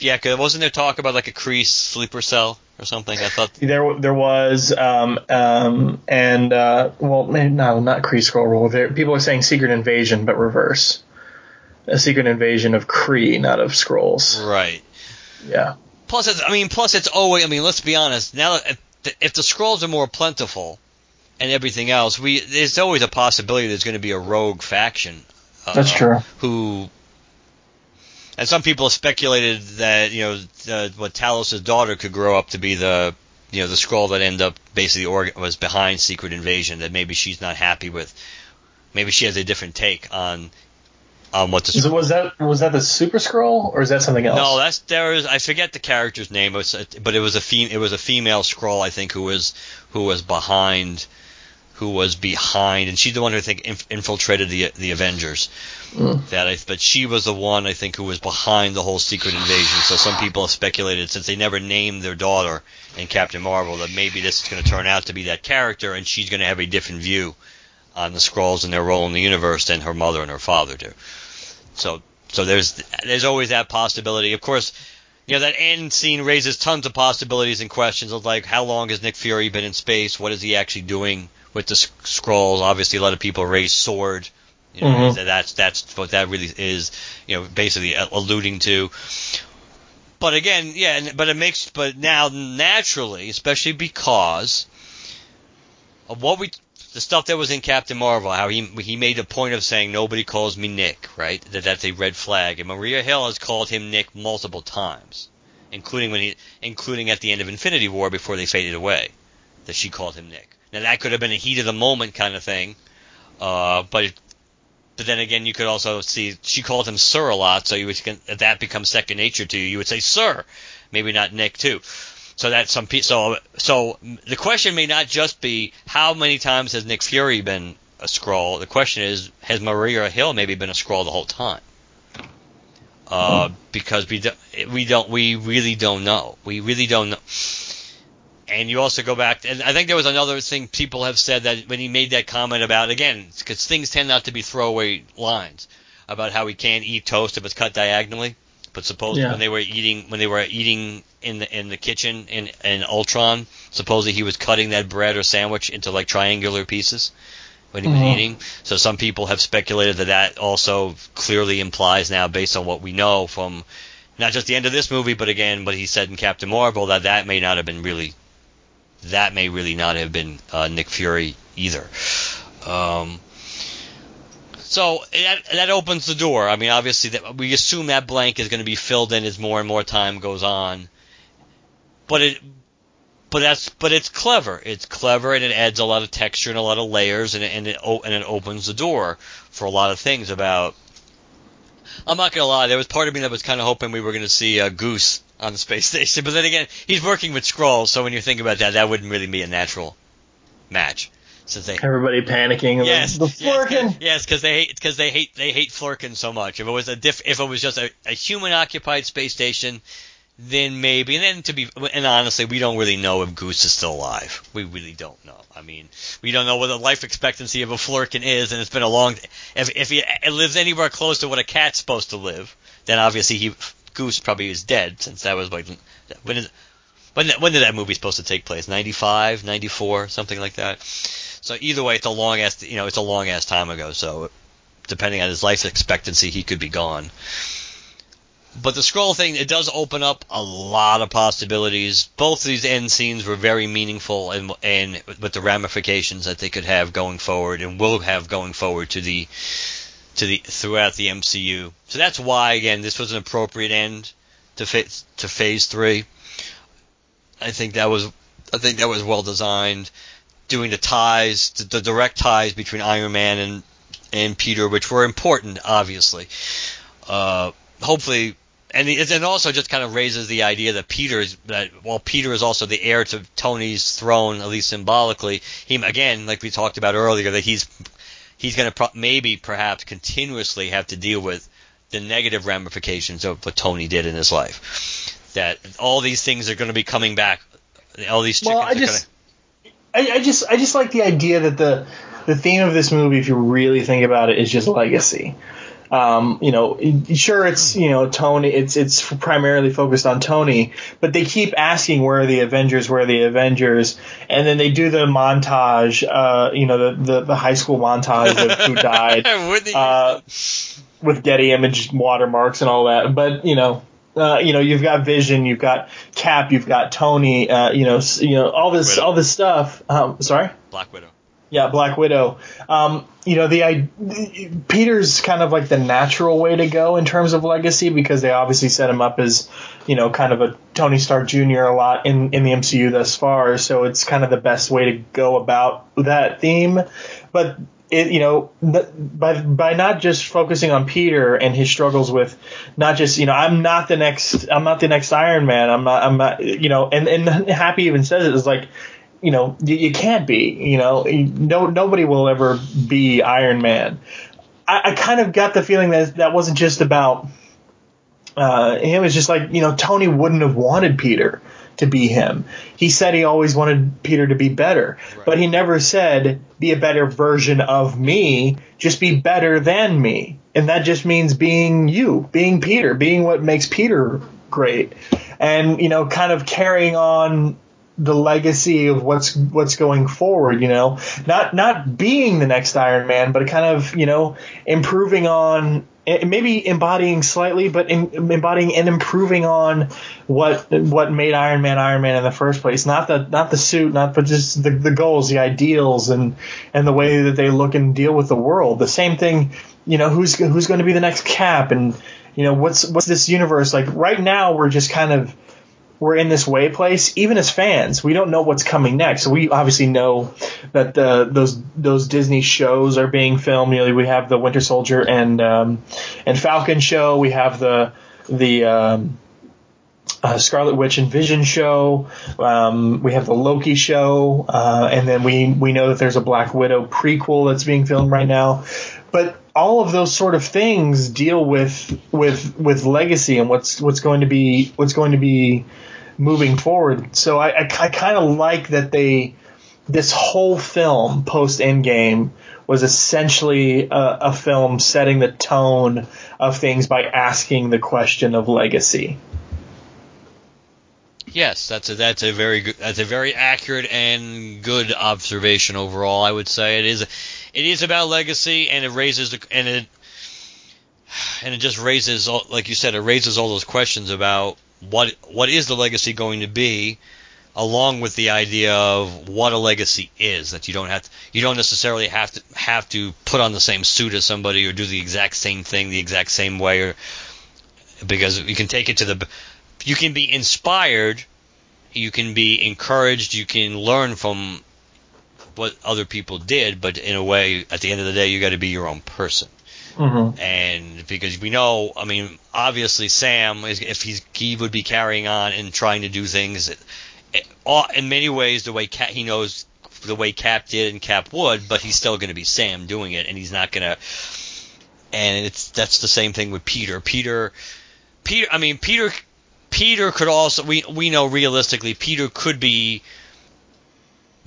Yeah, 'cause wasn't there talk about like a Kree sleeper cell or something? I thought There there was um um and uh well maybe, no not Kree Skrull War. There people are saying Secret Invasion, but reverse. A secret invasion of Kree, not of Skrulls. right. Yeah. Plus, it's, I mean, plus it's always. I mean, let's be honest. Now, if the, if the Skrulls are more plentiful and everything else, we there's always a possibility there's going to be a rogue faction. Uh, That's true. Who, and some people have speculated that you know uh, what Talos' daughter could grow up to be the you know the Skrull that end up basically org- was behind Secret Invasion. That maybe she's not happy with. Maybe she has a different take on on what the So was that was that the Super Skrull or is that something else? no, that's there is. I forget the character's name, but it was a fem- It was a female Skrull, I think, who was who was behind, who was behind, and she's the one who I think inf- infiltrated the the Avengers. Hmm. That I, but she was the one I think who was behind the whole secret invasion. So some people have speculated since they never named their daughter in Captain Marvel that maybe this is going to turn out to be that character, and she's going to have a different view on the Skrulls and their role in the universe than her mother and her father do. So so there's there's always that possibility. Of course, you know that end scene raises tons of possibilities and questions of like how long has Nick Fury been in space? What is he actually doing with the Skrulls? Obviously, a lot of people raise sword. You know, Mhm. that's that's what that really is. You know, basically alluding to. But again, yeah, but it makes but now naturally, especially because of what we the stuff that was in Captain Marvel, how he he made a point of saying nobody calls me Nick, right? That that's a red flag. And Maria Hill has called him Nick multiple times, including when he including at the end of Infinity War before they faded away, that she called him Nick. Now that could have been a heat of the moment kind of thing, uh, but but then again, you could also see she called him Sir a lot, so you would that becomes second nature to you. You would say Sir, maybe not Nick too. So that some so so the question may not just be how many times has Nick Fury been a Skrull. The question is has Maria Hill maybe been a Skrull the whole time? Uh, because we do, we don't we really don't know. We really don't know. And you also go back, and I think there was another thing people have said that when he made that comment about again, because things tend not to be throwaway lines about how he can't eat toast if it's cut diagonally. But supposedly Yeah. when they were eating when they were eating in the in the kitchen in in Ultron, supposedly he was cutting that bread or sandwich into like triangular pieces when he was Mhm. eating. So some people have speculated that that also clearly implies now, based on what we know from not just the end of this movie, but again what he said in Captain Marvel, that that may not have been really that may really not have been uh, Nick Fury either. Um, so that, that opens the door. I mean, obviously, that we assume that blank is going to be filled in as more and more time goes on. But it, but that's, but it's clever. It's clever, and it adds a lot of texture and a lot of layers, and it, and it and it opens the door for a lot of things about I'm not gonna lie. There was part of me that was kind of hoping we were gonna see uh, Goose on the space station, but then again, he's working with Skrulls, so when you think about that, that wouldn't really be a natural match. Since they Everybody panicking. yes, The, the Flerken. yes, because they hate because they hate they hate Flerken so much. If it was a diff, if it was just a, a human occupied space station, then maybe. And then to be and honestly, we don't really know if Goose is still alive. We really don't know. I mean, we don't know what the life expectancy of a Flerken is, and it's been a long. If if he lives anywhere close to what a cat's supposed to live, then obviously he Goose probably is dead since that was like when is when when did that movie supposed to take place? 95, 94, something like that. So either way, it's a long ass you know it's a long ass time ago. So depending on his life expectancy, he could be gone. But the Skrull thing, it does open up a lot of possibilities. Both of these end scenes were very meaningful and and with the ramifications that they could have going forward and will have going forward to the to the throughout the MCU. So that's why again this was an appropriate end to phase to phase 3. I think that was I think that was well designed doing the ties, the, the direct ties between Iron Man and and Peter, which were important, obviously. Uh, hopefully, and it, and also just kind of raises the idea that Peter is that while Peter is also the heir to Tony's throne, at least symbolically, he again, like we talked about earlier, that he's he's going to pro- maybe perhaps continuously have to deal with the negative ramifications of what Tony did in his life. That all these things are going to be coming back. All these chickens Well, I are just, I, I just, I just like the idea that the the theme of this movie, if you really think about it, is just legacy. Um, you know, sure, it's you know Tony. It's it's primarily focused on Tony, but they keep asking where are the Avengers, where are the Avengers, and then they do the montage. Uh, you know, the the, the high school montage of who died gonna, Wouldn't he- uh, with Getty image watermarks and all that. But you know, uh, you know, you've got Vision, you've got Cap, you've got Tony. Uh, you know, you know all this Widow. all this stuff. Um, sorry. Black Widow. Yeah, Black Widow. Um, you know, the I, Peter's kind of like the natural way to go in terms of legacy because they obviously set him up as, you know, kind of a Tony Stark Jr. a lot in in the MCU thus far. So it's kind of the best way to go about that theme. But it, you know, by by not just focusing on Peter and his struggles with, not just you know, I'm not the next, I'm not the next Iron Man. I'm not, I'm not, you know, and and Happy even says it is like you know, you, you can't be, you know, no, nobody will ever be Iron Man. I, I kind of got the feeling that that wasn't just about uh, him. It's just like, you know, Tony wouldn't have wanted Peter to be him. He said he always wanted Peter to be better, but he never said be a better version of me. Just be better than me, and that just means being you, being Peter, being what makes Peter great, and you know, kind of carrying on the legacy of what's what's going forward. You know, not not being the next Iron Man, but kind of you know improving on eh, maybe embodying slightly, but in, embodying and improving on what what made Iron Man Iron Man in the first place. Not the not the suit, not but just the, the goals, the ideals, and and the way that they look and deal with the world. The same thing. You know, who's who's going to be the next Cap, and you know what's what's this universe like? Right now, we're just kind of we're in this way place. Even as fans, we don't know what's coming next. We obviously know that the those those Disney shows are being filmed. You know, we have the Winter Soldier and um, and Falcon show. We have the the um, uh, Scarlet Witch and Vision show. Um, we have the Loki show, uh, and then we we know that there's a Black Widow prequel that's being filmed right now. But all of those sort of things deal with with with legacy and what's what's going to be what's going to be moving forward. So I I, I kind of like that they this whole film post Endgame was essentially a, a film setting the tone of things by asking the question of legacy. Yes, that's a that's a very good that's a very accurate and good observation overall. I would say it is it is about legacy and it raises and it and it just raises like you said it raises all those questions about what what is the legacy going to be along with the idea of what a legacy is that you don't have to, you don't necessarily have to have to put on the same suit as somebody or do the exact same thing the exact same way or because you can take it to the you can be inspired, you can be encouraged, you can learn from what other people did, but in a way, at the end of the day, you got to be your own person. Mhm. and because we know, I mean, obviously Sam, is, if he's he would be carrying on and trying to do things, eh, all- in many ways the way Cap, he knows the way Cap did and Cap would, but he's still going to be Sam doing it, and he's not going to. And it's that's the same thing with Peter. Peter, Peter. I mean, Peter. Peter could also we we know realistically Peter could be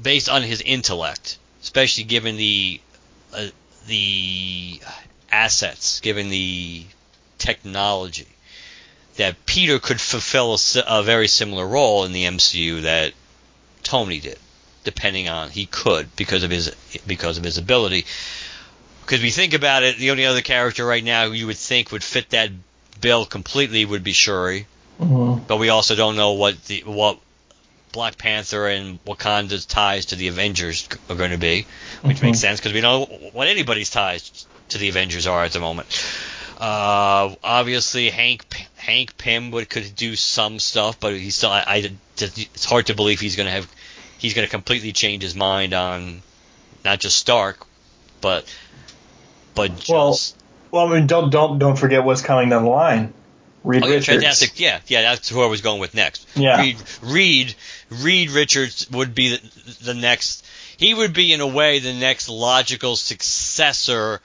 based on his intellect, especially given the uh, the assets, given the technology, that Peter could fulfill a, a very similar role in the MCU that Tony did, depending on he could because of his because of his ability. Because we think about it, the only other character right now you would think would fit that bill completely would be Shuri, Mhm. but we also don't know what the what Black Panther and Wakanda's ties to the Avengers are going to be, which Mhm. makes sense because we know what anybody's ties to the Avengers are at the moment. Uh, obviously, Hank Hank Pym would could do some stuff, but he's still. I, I it's hard to believe he's going to have he's going to completely change his mind on not just Stark, but but just Well, Well, I mean, don't don't don't forget what's coming down the line. Reed Oh, yeah, Richards. fantastic. Yeah, yeah, that's who I was going with next. Yeah. Reed, Reed, Reed Richards would be the, the next. He would be in a way the next logical successor,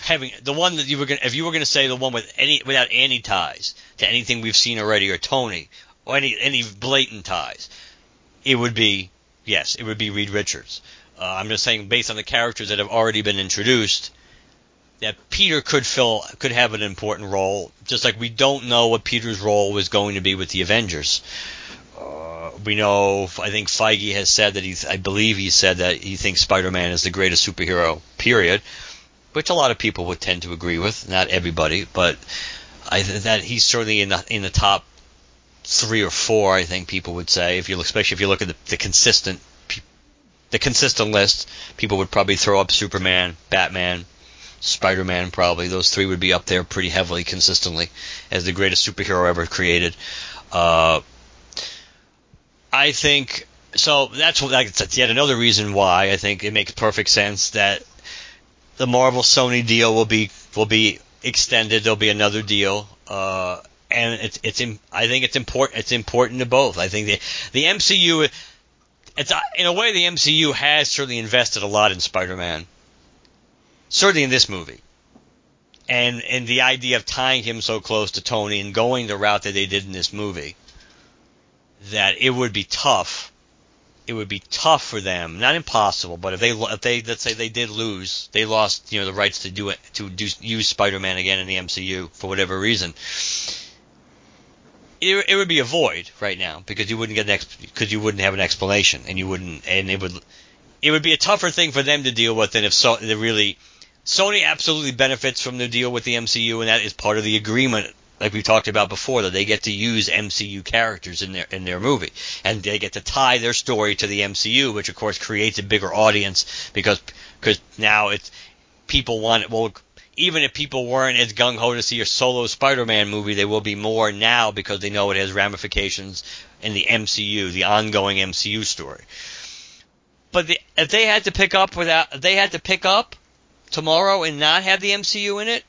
having the one that you were going. If you were going to say the one with any without any ties to anything we've seen already, or Tony, or any any blatant ties, it would be yes, it would be Reed Richards. Uh, I'm just saying based on the characters that have already been introduced that Peter could fill could have an important role, just like we don't know what Peter's role was going to be with the Avengers. Uh, we know, I think Feige has said that he's, I believe he said that he thinks Spider-Man is the greatest superhero, period, which a lot of people would tend to agree with, not everybody, but I th- that he's certainly in the in the top three or four. I think people would say, if you look, especially if you look at the, the consistent the consistent list, people would probably throw up Superman, Batman, Spider-Man probably. Those three would be up there pretty heavily consistently as the greatest superhero ever created. Uh, I think so. That's what that's yet another reason why I think it makes perfect sense that the Marvel Sony deal will be will be extended. There'll be another deal. Uh, and it's it's I think it's important it's important to both. I think the the MCU it's in a way the MCU has certainly invested a lot in Spider-Man certainly in this movie. And and the idea of tying him so close to Tony and going the route that they did in this movie, that it would be tough. It would be tough for them, not impossible, but if they if they let's say they did lose, they lost you know the rights to do it to do use Spider-Man again in the MCU for whatever reason. It, it would be a void right now because you wouldn't get an ex, because you wouldn't have an explanation and you wouldn't and it would it would be a tougher thing for them to deal with than if so they really Sony absolutely benefits from the deal with the MCU, and that is part of the agreement, like we talked about before, that they get to use MCU characters in their in their movie, and they get to tie their story to the MCU, which of course creates a bigger audience because because now it's people want it. Well, even if people weren't as gung ho to see a solo Spider-Man movie, they will be more now because they know it has ramifications in the MCU, the ongoing MCU story. But the, if they had to pick up without, they had to pick up tomorrow and not have the MCU in it,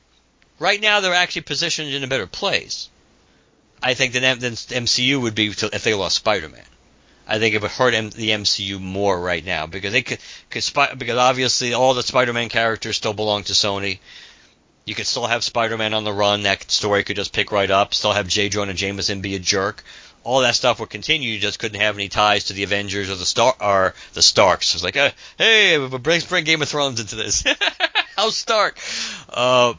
right now they're actually positioned in a better place. I think than, than MCU would be if they lost Spider-Man. I think it would hurt the MCU more right now because they could, could because obviously all the Spider-Man characters still belong to Sony. You could still have Spider-Man on the run. That story could just pick right up. Still have J. Jonah Jameson be a jerk. All that stuff would continue. You just couldn't have any ties to the Avengers or the Star or the Starks. It's like, uh, hey, bring bring Game of Thrones into this. House Stark. Uh,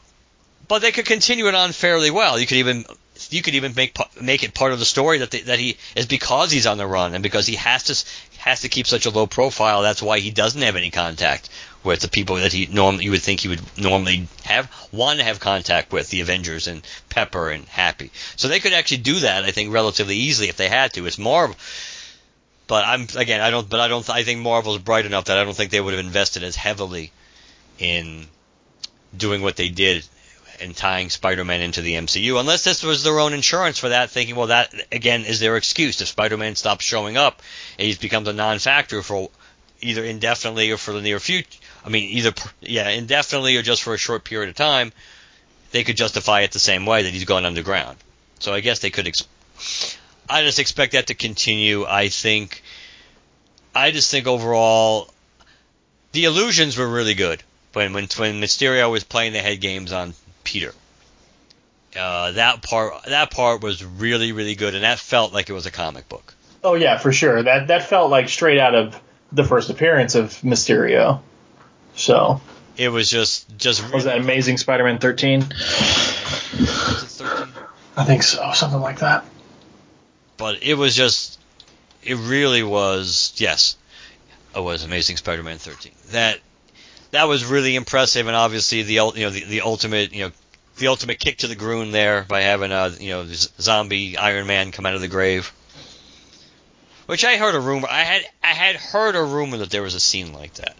but they could continue it on fairly well. You could even you could even make make it part of the story that that he is because he's on the run and because he has to has to keep such a low profile. That's why he doesn't have any contact with the people that he normally you would think he would normally have want to have contact with, the Avengers and Pepper and Happy. So they could actually do that, I think, relatively easily if they had to. It's Marvel. But I'm again, I don't. But I don't. I think Marvel's bright enough that I don't think they would have invested as heavily in doing what they did and tying Spider-Man into the MCU, unless this was their own insurance for that, thinking, well, that again is their excuse. If Spider-Man stops showing up, he's becomes a non-factor for, either indefinitely or for the near future. I mean, either yeah, indefinitely or just for a short period of time. They could justify it the same way that he's gone underground. So I guess they could. Ex- I just expect that to continue. I think. I just think overall, the illusions were really good when when when Mysterio was playing the head games on Peter. Uh, that part that part was really really good, and that felt like it was a comic book. Oh yeah, for sure. That that felt like straight out of the first appearance of Mysterio. So it was just just was that Amazing Spider-Man 13? Was it 13? I think so, something like that. But it was just it really was yes, it was Amazing Spider-Man 13. That that was really impressive, and obviously the you know the, the ultimate you know the ultimate kick to the groin there by having a you know zombie Iron Man come out of the grave. Which I heard a rumor. I had I had heard a rumor that there was a scene like that.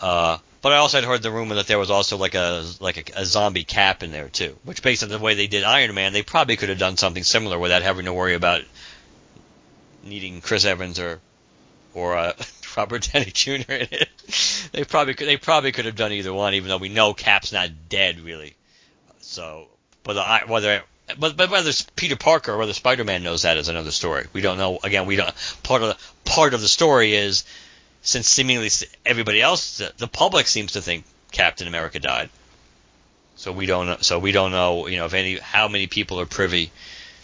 Uh, but I also had heard the rumor that there was also like a like a, a, zombie cap in there too. Which based on the way they did Iron Man, they probably could have done something similar without having to worry about needing Chris Evans or or uh, Robert Downey Jr. in it. they probably could they probably could have done either one, even though we know Cap's not dead really. So, but the, whether but but whether Peter Parker or whether Spider-Man knows that is another story. We don't know. Again, we don't. Part of the part of the story is since seemingly everybody else, the, the public seems to think Captain America died. So we don't. So we don't know. You know, if any, how many people are privy,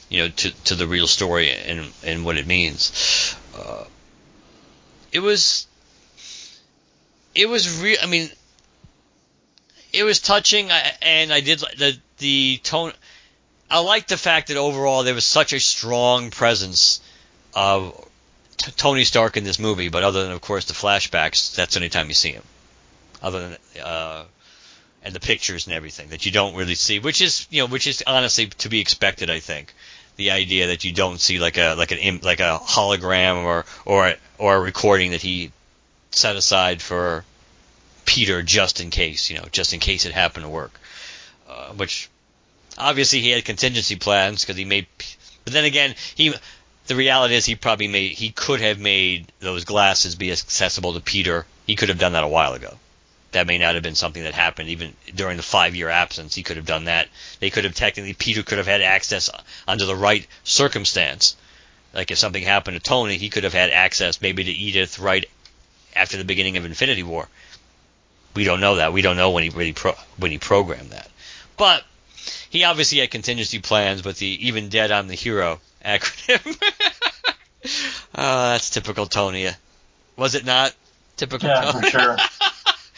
you know, to to the real story and and what it means. Uh, it was. It was real. I mean, it was touching, and I did the the tone. I like the fact that overall there was such a strong presence of Tony Stark in this movie, but other than of course the flashbacks, that's the only time you see him. Other than uh, and the pictures and everything that you don't really see, which is you know which is honestly to be expected, I think. The idea that you don't see like a like an like a hologram or or or a recording that he set aside for Peter just in case, you know, just in case it happened to work. Uh, which obviously he had contingency plans because he made. But then again, he the reality is he probably made he could have made those glasses be accessible to Peter. He could have done that a while ago. That may not have been something that happened even during the five year absence. He could have done that. They could have technically Peter could have had access under the right circumstance. Like if something happened to Tony, he could have had access maybe to Edith right after the beginning of Infinity War. We don't know that. We don't know when he really pro- when he programmed that. But he obviously had contingency plans with the even dead I'm the hero acronym. oh, that's typical Tony. Was it not typical? Yeah, Tony? for sure.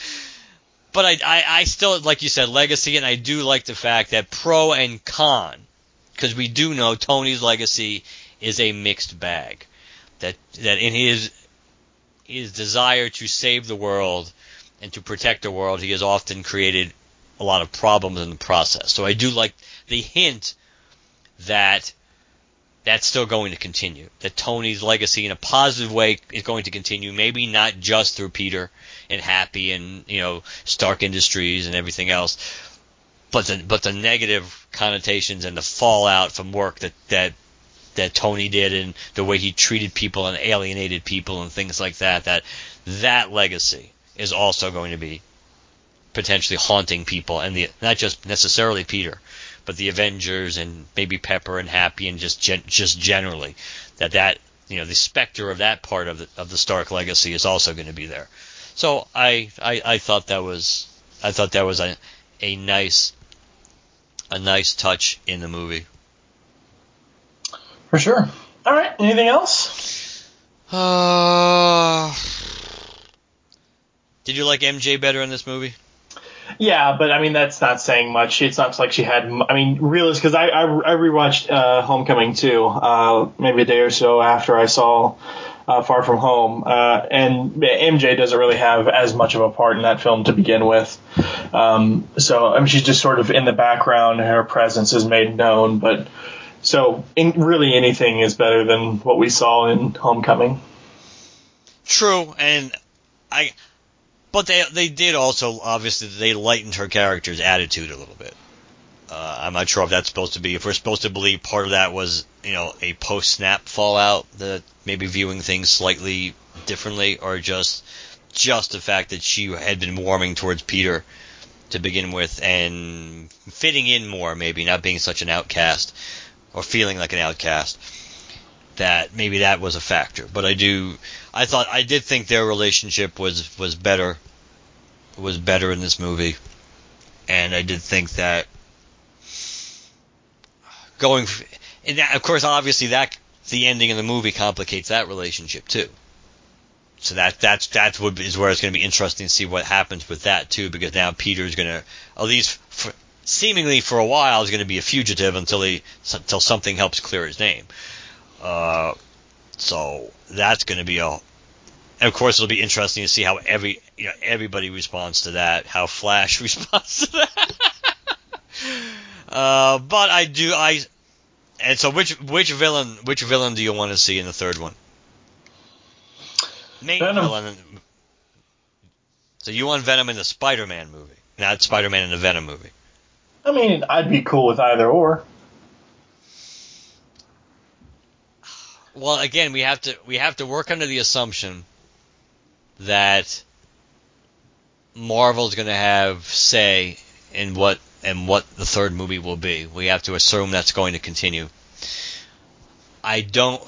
but I, I, I still like you said legacy, and I do like the fact that pro and con, because we do know Tony's legacy is a mixed bag. That that in his his desire to save the world and to protect the world, he has often created a lot of problems in the process. So I do like the hint that that's still going to continue. That Tony's legacy in a positive way is going to continue. Maybe not just through Peter and Happy and you know Stark Industries and everything else, but the but the negative connotations and the fallout from work that that that Tony did and the way he treated people and alienated people and things like that. That that legacy is also going to be potentially haunting people, and the not just necessarily Peter, but the Avengers and maybe Pepper and Happy and just gen, just generally that that you know the specter of that part of the of the Stark legacy is also going to be there. So I, I I thought that was I thought that was a a nice a nice touch in the movie. For sure. All right. Anything else? Uh, did you like MJ better in this movie? Yeah, but I mean that's not saying much. It's not like she had. I mean, realist because I, I I rewatched uh, Homecoming too, uh, maybe a day or so after I saw uh, Far From Home, uh, and MJ doesn't really have as much of a part in that film to begin with. Um, so I mean, she's just sort of in the background. Her presence is made known, but so in, really anything is better than what we saw in Homecoming. True, and I but they they did also obviously they lightened her character's attitude a little bit. Uh, I'm not sure if that's supposed to be if we're supposed to believe part of that was you know a post snap fallout that maybe viewing things slightly differently, or just just the fact that she had been warming towards Peter to begin with and fitting in more, maybe not being such an outcast or feeling like an outcast. That maybe that was a factor, but I do. I thought I did think their relationship was was better was better in this movie, and I did think that going and that, of course obviously that the ending of the movie complicates that relationship too. So that that's that's what is where it's going to be interesting to see what happens with that too, because now Peter is going to at least for, seemingly for a while is going to be a fugitive until he until something helps clear his name. Uh, so that's going to be a. And of course, it'll be interesting to see how every you know everybody responds to that, how Flash responds to that. uh, but I do I, and so which which villain which villain do you want to see in the third one? Main Venom. villain. So you want Venom in the Spider-Man movie, not Spider-Man in the Venom movie. I mean, I'd be cool with either or. Well, again, we have to we have to work under the assumption that Marvel's going to have say in what and what the third movie will be. We have to assume that's going to continue. I don't,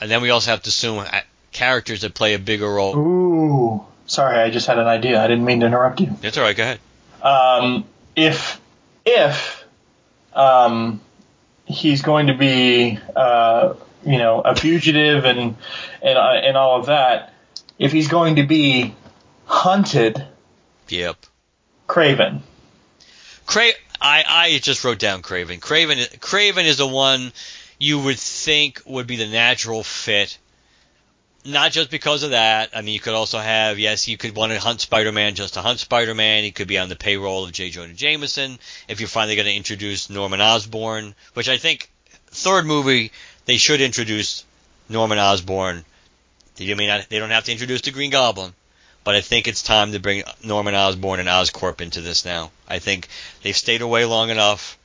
and then we also have to assume uh, characters that play a bigger role. Ooh, sorry, I just had an idea. I didn't mean to interrupt you. That's all right. Go ahead. Um, if if um, he's going to be uh, you know a fugitive and and uh, and all of that, if he's going to be hunted, Yep. Kraven. Cra- I, I just wrote down Kraven. Kraven Kraven is the one you would think would be the natural fit. Not just because of that. I mean, you could also have yes, you could want to hunt Spider-Man just to hunt Spider-Man. He could be on the payroll of J. Jonah Jameson. If you're finally going to introduce Norman Osborn, which I think third movie they should introduce Norman Osborn. They may not. They don't have to introduce the Green Goblin but I think it's time to bring Norman Osborn and Oscorp into this now. I think they've stayed away long enough.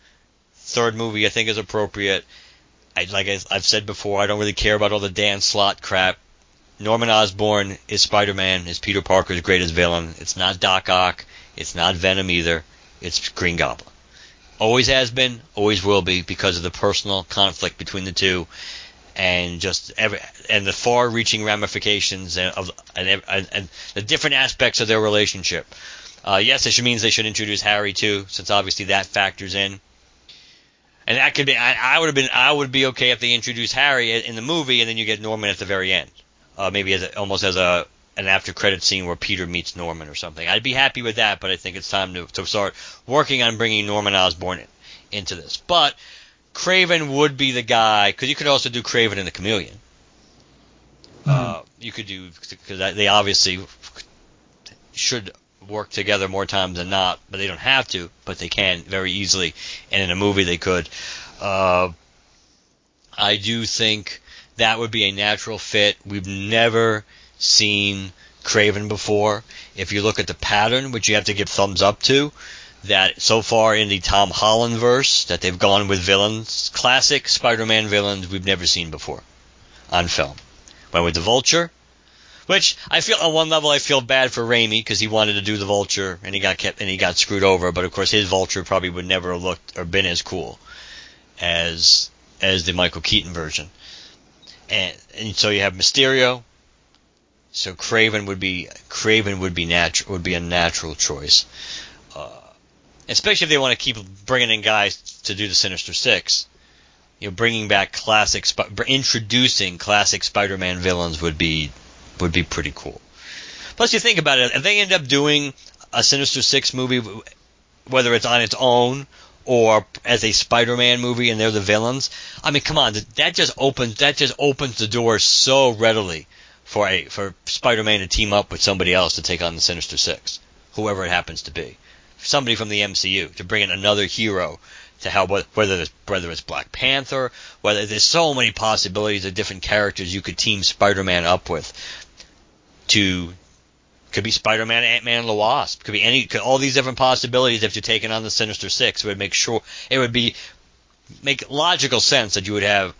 Third movie, I think, is appropriate. I, like I've said before, I don't really care about all the Dan Slott crap. Norman Osborn is Spider-Man, is Peter Parker's greatest villain. It's not Doc Ock. It's not Venom either. It's Green Goblin. Always has been, always will be, because of the personal conflict between the two and just every and the far-reaching ramifications of and, and, and the different aspects of their relationship. Uh, yes, it means they should introduce Harry too, since obviously that factors in. And that could be I, I would have been I would be okay if they introduced Harry in the movie and then you get Norman at the very end, uh, maybe as a, almost as a an after credit scene where Peter meets Norman or something. I'd be happy with that, but I think it's time to, to start working on bringing Norman Osborn in, into this. But Kraven would be the guy because you could also do Kraven and the Chameleon. Uh, you could do because they obviously should work together more times than not, but they don't have to, but they can very easily. And in a movie, they could. Uh, I do think that would be a natural fit. We've never seen Kraven before. If you look at the pattern, which you have to give thumbs up to, that so far in the Tom Holland verse, that they've gone with villains, classic Spider-Man villains we've never seen before on film. Went with the Vulture, which I feel on one level I feel bad for Raimi because he wanted to do the Vulture and he got kept and he got screwed over. But of course his Vulture probably would never have looked or been as cool as as the Michael Keaton version. And, and so you have Mysterio. So Kraven would be Kraven would be natural would be a natural choice, uh, especially if they want to keep bringing in guys to do the Sinister Six you know, bringing back classic, introducing classic Spider-Man villains would be would be pretty cool. Plus, you think about it, if they end up doing a Sinister Six movie, whether it's on its own or as a Spider-Man movie and they're the villains, I mean, come on, that just opens that just opens the door so readily for a for Spider-Man to team up with somebody else to take on the Sinister Six, whoever it happens to be, somebody from the MCU to bring in another hero to help whether it's, whether it's Black Panther, whether there's so many possibilities of different characters you could team Spider-Man up with. To could be Spider-Man, Ant-Man, and the Wasp. Could be any could, all these different possibilities. If you're taking on the Sinister Six, it would make sure it would be make logical sense that you would have.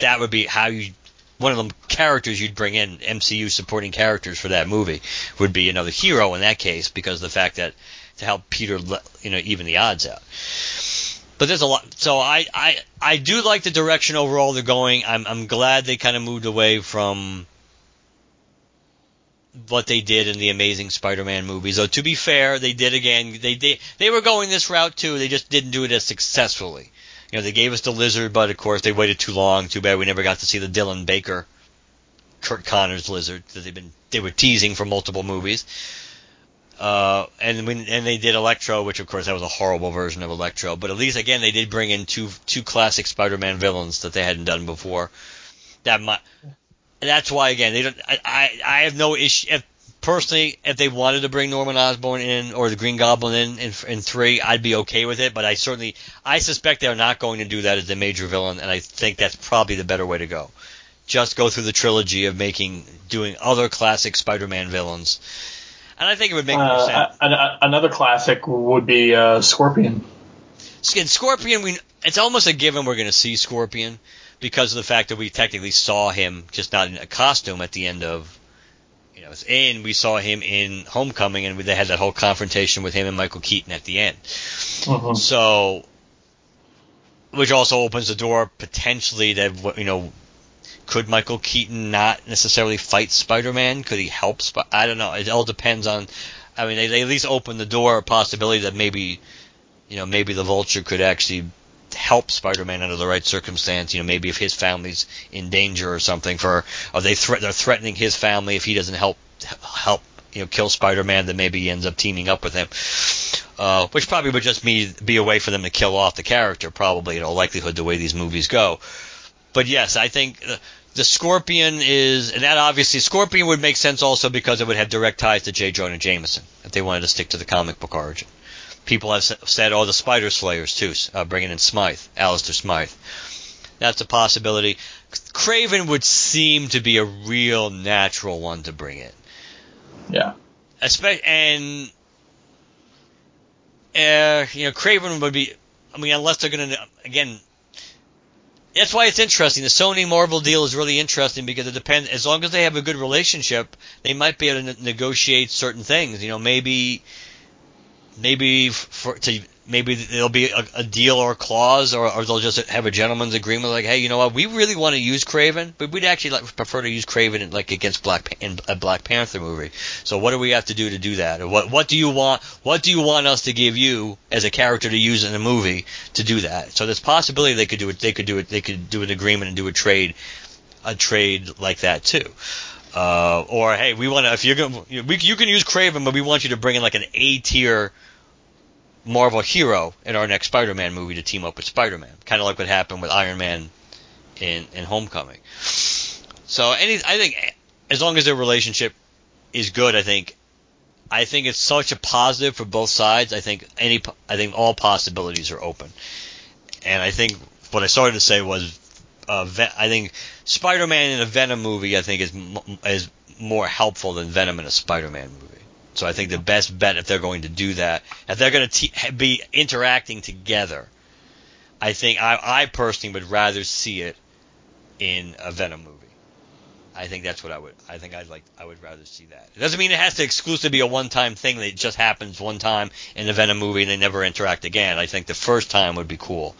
That would be how you one of the characters you'd bring in MCU supporting characters for that movie would be another hero in that case because of the fact that to help Peter you know even the odds out. But there's a lot. So I I I do like the direction overall they're going. I'm I'm glad they kind of moved away from what they did in the Amazing Spider-Man movies. Though to be fair, they did again. They they they were going this route too. They just didn't do it as successfully. You know, they gave us the Lizard, but of course they waited too long. Too bad we never got to see the Dylan Baker, Curt Connors Lizard that they've been they were teasing for multiple movies. Uh, and when and they did Electro, which of course that was a horrible version of Electro, but at least again they did bring in two two classic Spider-Man villains that they hadn't done before. That might that's why again they don't. I I, I have no issue. If, personally, if they wanted to bring Norman Osborn in or the Green Goblin in, in in three, I'd be okay with it. But I certainly I suspect they're not going to do that as the major villain, and I think that's probably the better way to go. Just go through the trilogy of making doing other classic Spider-Man villains, and I think it would make more Uh, sense. another classic would be uh, Scorpion. Scorpion, we it's almost a given we're going to see Scorpion because of the fact that we technically saw him just not in a costume at the end of you know, and we saw him in Homecoming, and they had that whole confrontation with him and Michael Keaton at the end. Mhm. So, which also opens the door potentially that you know, could Michael Keaton not necessarily fight Spider-Man? Could he help? Sp- I don't know. It all depends on. I mean, they, they at least open the door a possibility that maybe, you know, maybe the Vulture could actually help Spider-Man under the right circumstance. You know, maybe if his family's in danger or something, for or they thre- they're threatening his family if he doesn't help help you know kill Spider-Man, then maybe he ends up teaming up with him. Uh, which probably would just me be a way for them to kill off the character, probably in all likelihood the way these movies go. But yes, I think uh, the Scorpion is, and that obviously Scorpion would make sense also because it would have direct ties to J. Jonah Jameson if they wanted to stick to the comic book origin. People have said, oh, the Spider Slayers too, uh, bringing in Smythe, Alistair Smythe. That's a possibility. Kraven would seem to be a real natural one to bring in. Yeah. Espe- and uh, you know, Kraven would be. I mean, unless they're going to again. That's why it's interesting. The Sony Marvel deal is really interesting because it depends. As long as they have a good relationship, they might be able to ne- negotiate certain things. You know, maybe, maybe for to maybe there'll be a, a deal or a clause, or, or they'll just have a gentleman's agreement, like, hey, you know what, we really want to use Kraven, but we'd actually like, prefer to use Kraven in, like against Black in a Black Panther movie. So what do we have to do to do that? What what do you want? What do you want us to give you as a character to use in a movie to do that? So there's possibility they could do it. They could do it. They could do an agreement and do a trade, a trade like that too. Uh, or hey, we want to. If you're gonna, you, we, you can use Kraven, but we want you to bring in like an A tier Marvel hero in our next Spider-Man movie to team up with Spider-Man, kind of like what happened with Iron Man in in Homecoming. So any, I think as long as their relationship is good, I think I think it's such a positive for both sides. I think any, I think all possibilities are open, and I think what I started to say was, uh, Ve- I think Spider-Man in a Venom movie, I think is m- is more helpful than Venom in a Spider-Man movie. So I think the best bet if they're going to do that, if they're going to be interacting together, I think I, I personally would rather see it in a Venom movie. I think that's what I would. I think I'd like. I would rather see that. It doesn't mean it has to exclusively be a one-time thing that just happens one time in a Venom movie and they never interact again. I think the first time would be cool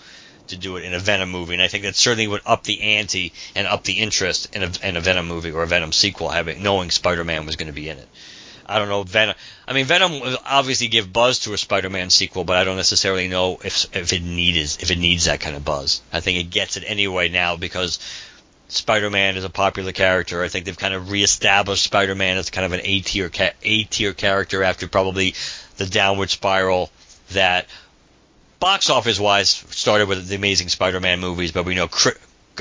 to do it in a Venom movie, and I think that certainly would up the ante and up the interest in a, in a Venom movie or a Venom sequel, having knowing Spider-Man was going to be in it. I don't know Venom. I mean, Venom will obviously give buzz to a Spider-Man sequel, but I don't necessarily know if if it needs if it needs that kind of buzz. I think it gets it anyway now because Spider-Man is a popular character. I think they've kind of reestablished Spider-Man as kind of an A tier A tier character after probably the downward spiral that box office wise started with the Amazing Spider-Man movies, but we know cri-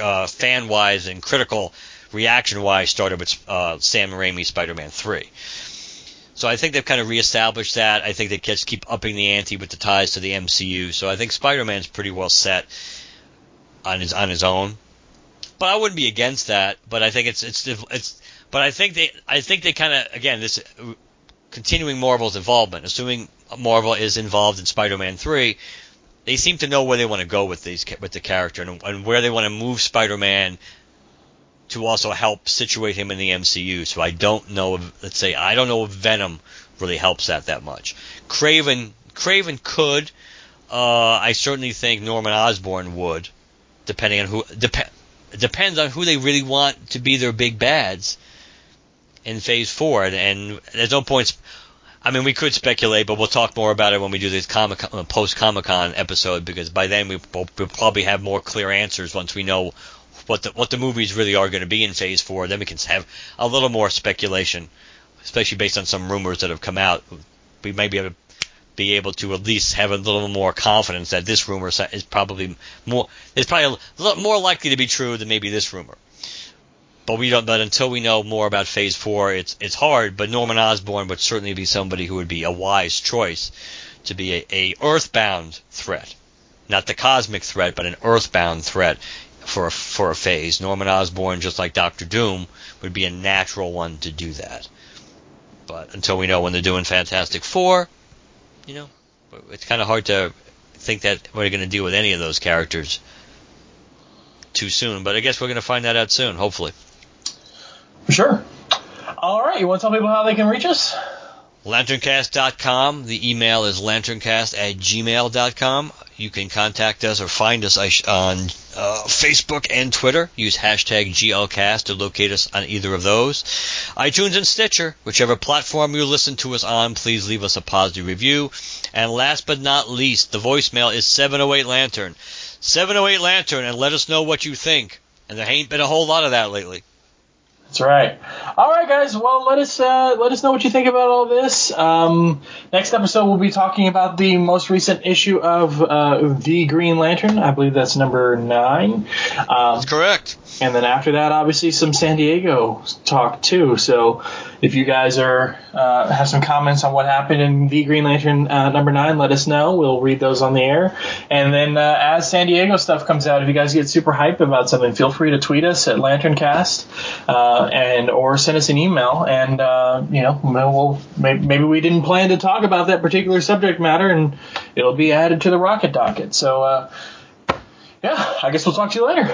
uh, fan wise and critical reaction wise started with uh, Sam Raimi's Spider-Man 3. So I think they've kind of reestablished that. I think they just keep upping the ante with the ties to the MCU. So I think Spider-Man's pretty well set on his on his own. But I wouldn't be against that. But I think it's it's it's. But I think they I think they kind of again this continuing Marvel's involvement, assuming Marvel is involved in Spider-Man 3, they seem to know where they want to go with these with the character and, and where they want to move Spider-Man to also help situate him in the MCU. So I don't know if, let's say, I don't know if Venom really helps that that much. Kraven, Kraven could. Uh, I certainly think Norman Osborn would, depending on who. Dep- depends on who they really want to be their big bads in Phase Four, and, and there's no points. I mean, we could speculate, but we'll talk more about it when we do this comic uh, post Comic Con episode because by then we, we'll, we'll probably have more clear answers once we know what the what the movies really are going to be in Phase Four. Then we can have a little more speculation, especially based on some rumors that have come out. We may be able to be able to at least have a little more confidence that this rumor is probably more is probably more likely to be true than maybe this rumor. But we don't. But until we know more about Phase Four, it's it's hard. But Norman Osborn would certainly be somebody who would be a wise choice to be a, a Earthbound threat, not the cosmic threat, but an Earthbound threat for a, for a phase. Norman Osborn, just like Doctor Doom, would be a natural one to do that. But until we know when they're doing Fantastic Four, you know, it's kind of hard to think that we're going to deal with any of those characters too soon. But I guess we're going to find that out soon, hopefully. Sure. All right, you want to tell people how they can reach us? LanternCast.com. The email is lanterncast at gmail.com. You can contact us or find us on uh, Facebook and Twitter. Use hashtag GLCast to locate us on either of those. iTunes and Stitcher, whichever platform you listen to us on, please leave us a positive review. And last but not least, the voicemail is 708 Lantern. 708 Lantern, and let us know what you think. And there ain't been a whole lot of that lately. That's right. All right, guys. Well, let us uh, let us know what you think about all this. Um, next episode, we'll be talking about the most recent issue of uh, the Green Lantern. I believe that's number nine. Um, that's correct. And then after that, obviously some San Diego talk too. So if you guys are uh, have some comments on what happened in the Green Lantern uh, number nine, let us know. We'll read those on the air. And then uh, as San Diego stuff comes out, if you guys get super hype about something, feel free to tweet us at LanternCast uh, and or send us an email. And uh, you know, we'll maybe we didn't plan to talk about that particular subject matter, and it'll be added to the rocket docket. So uh, yeah, I guess we'll talk to you later.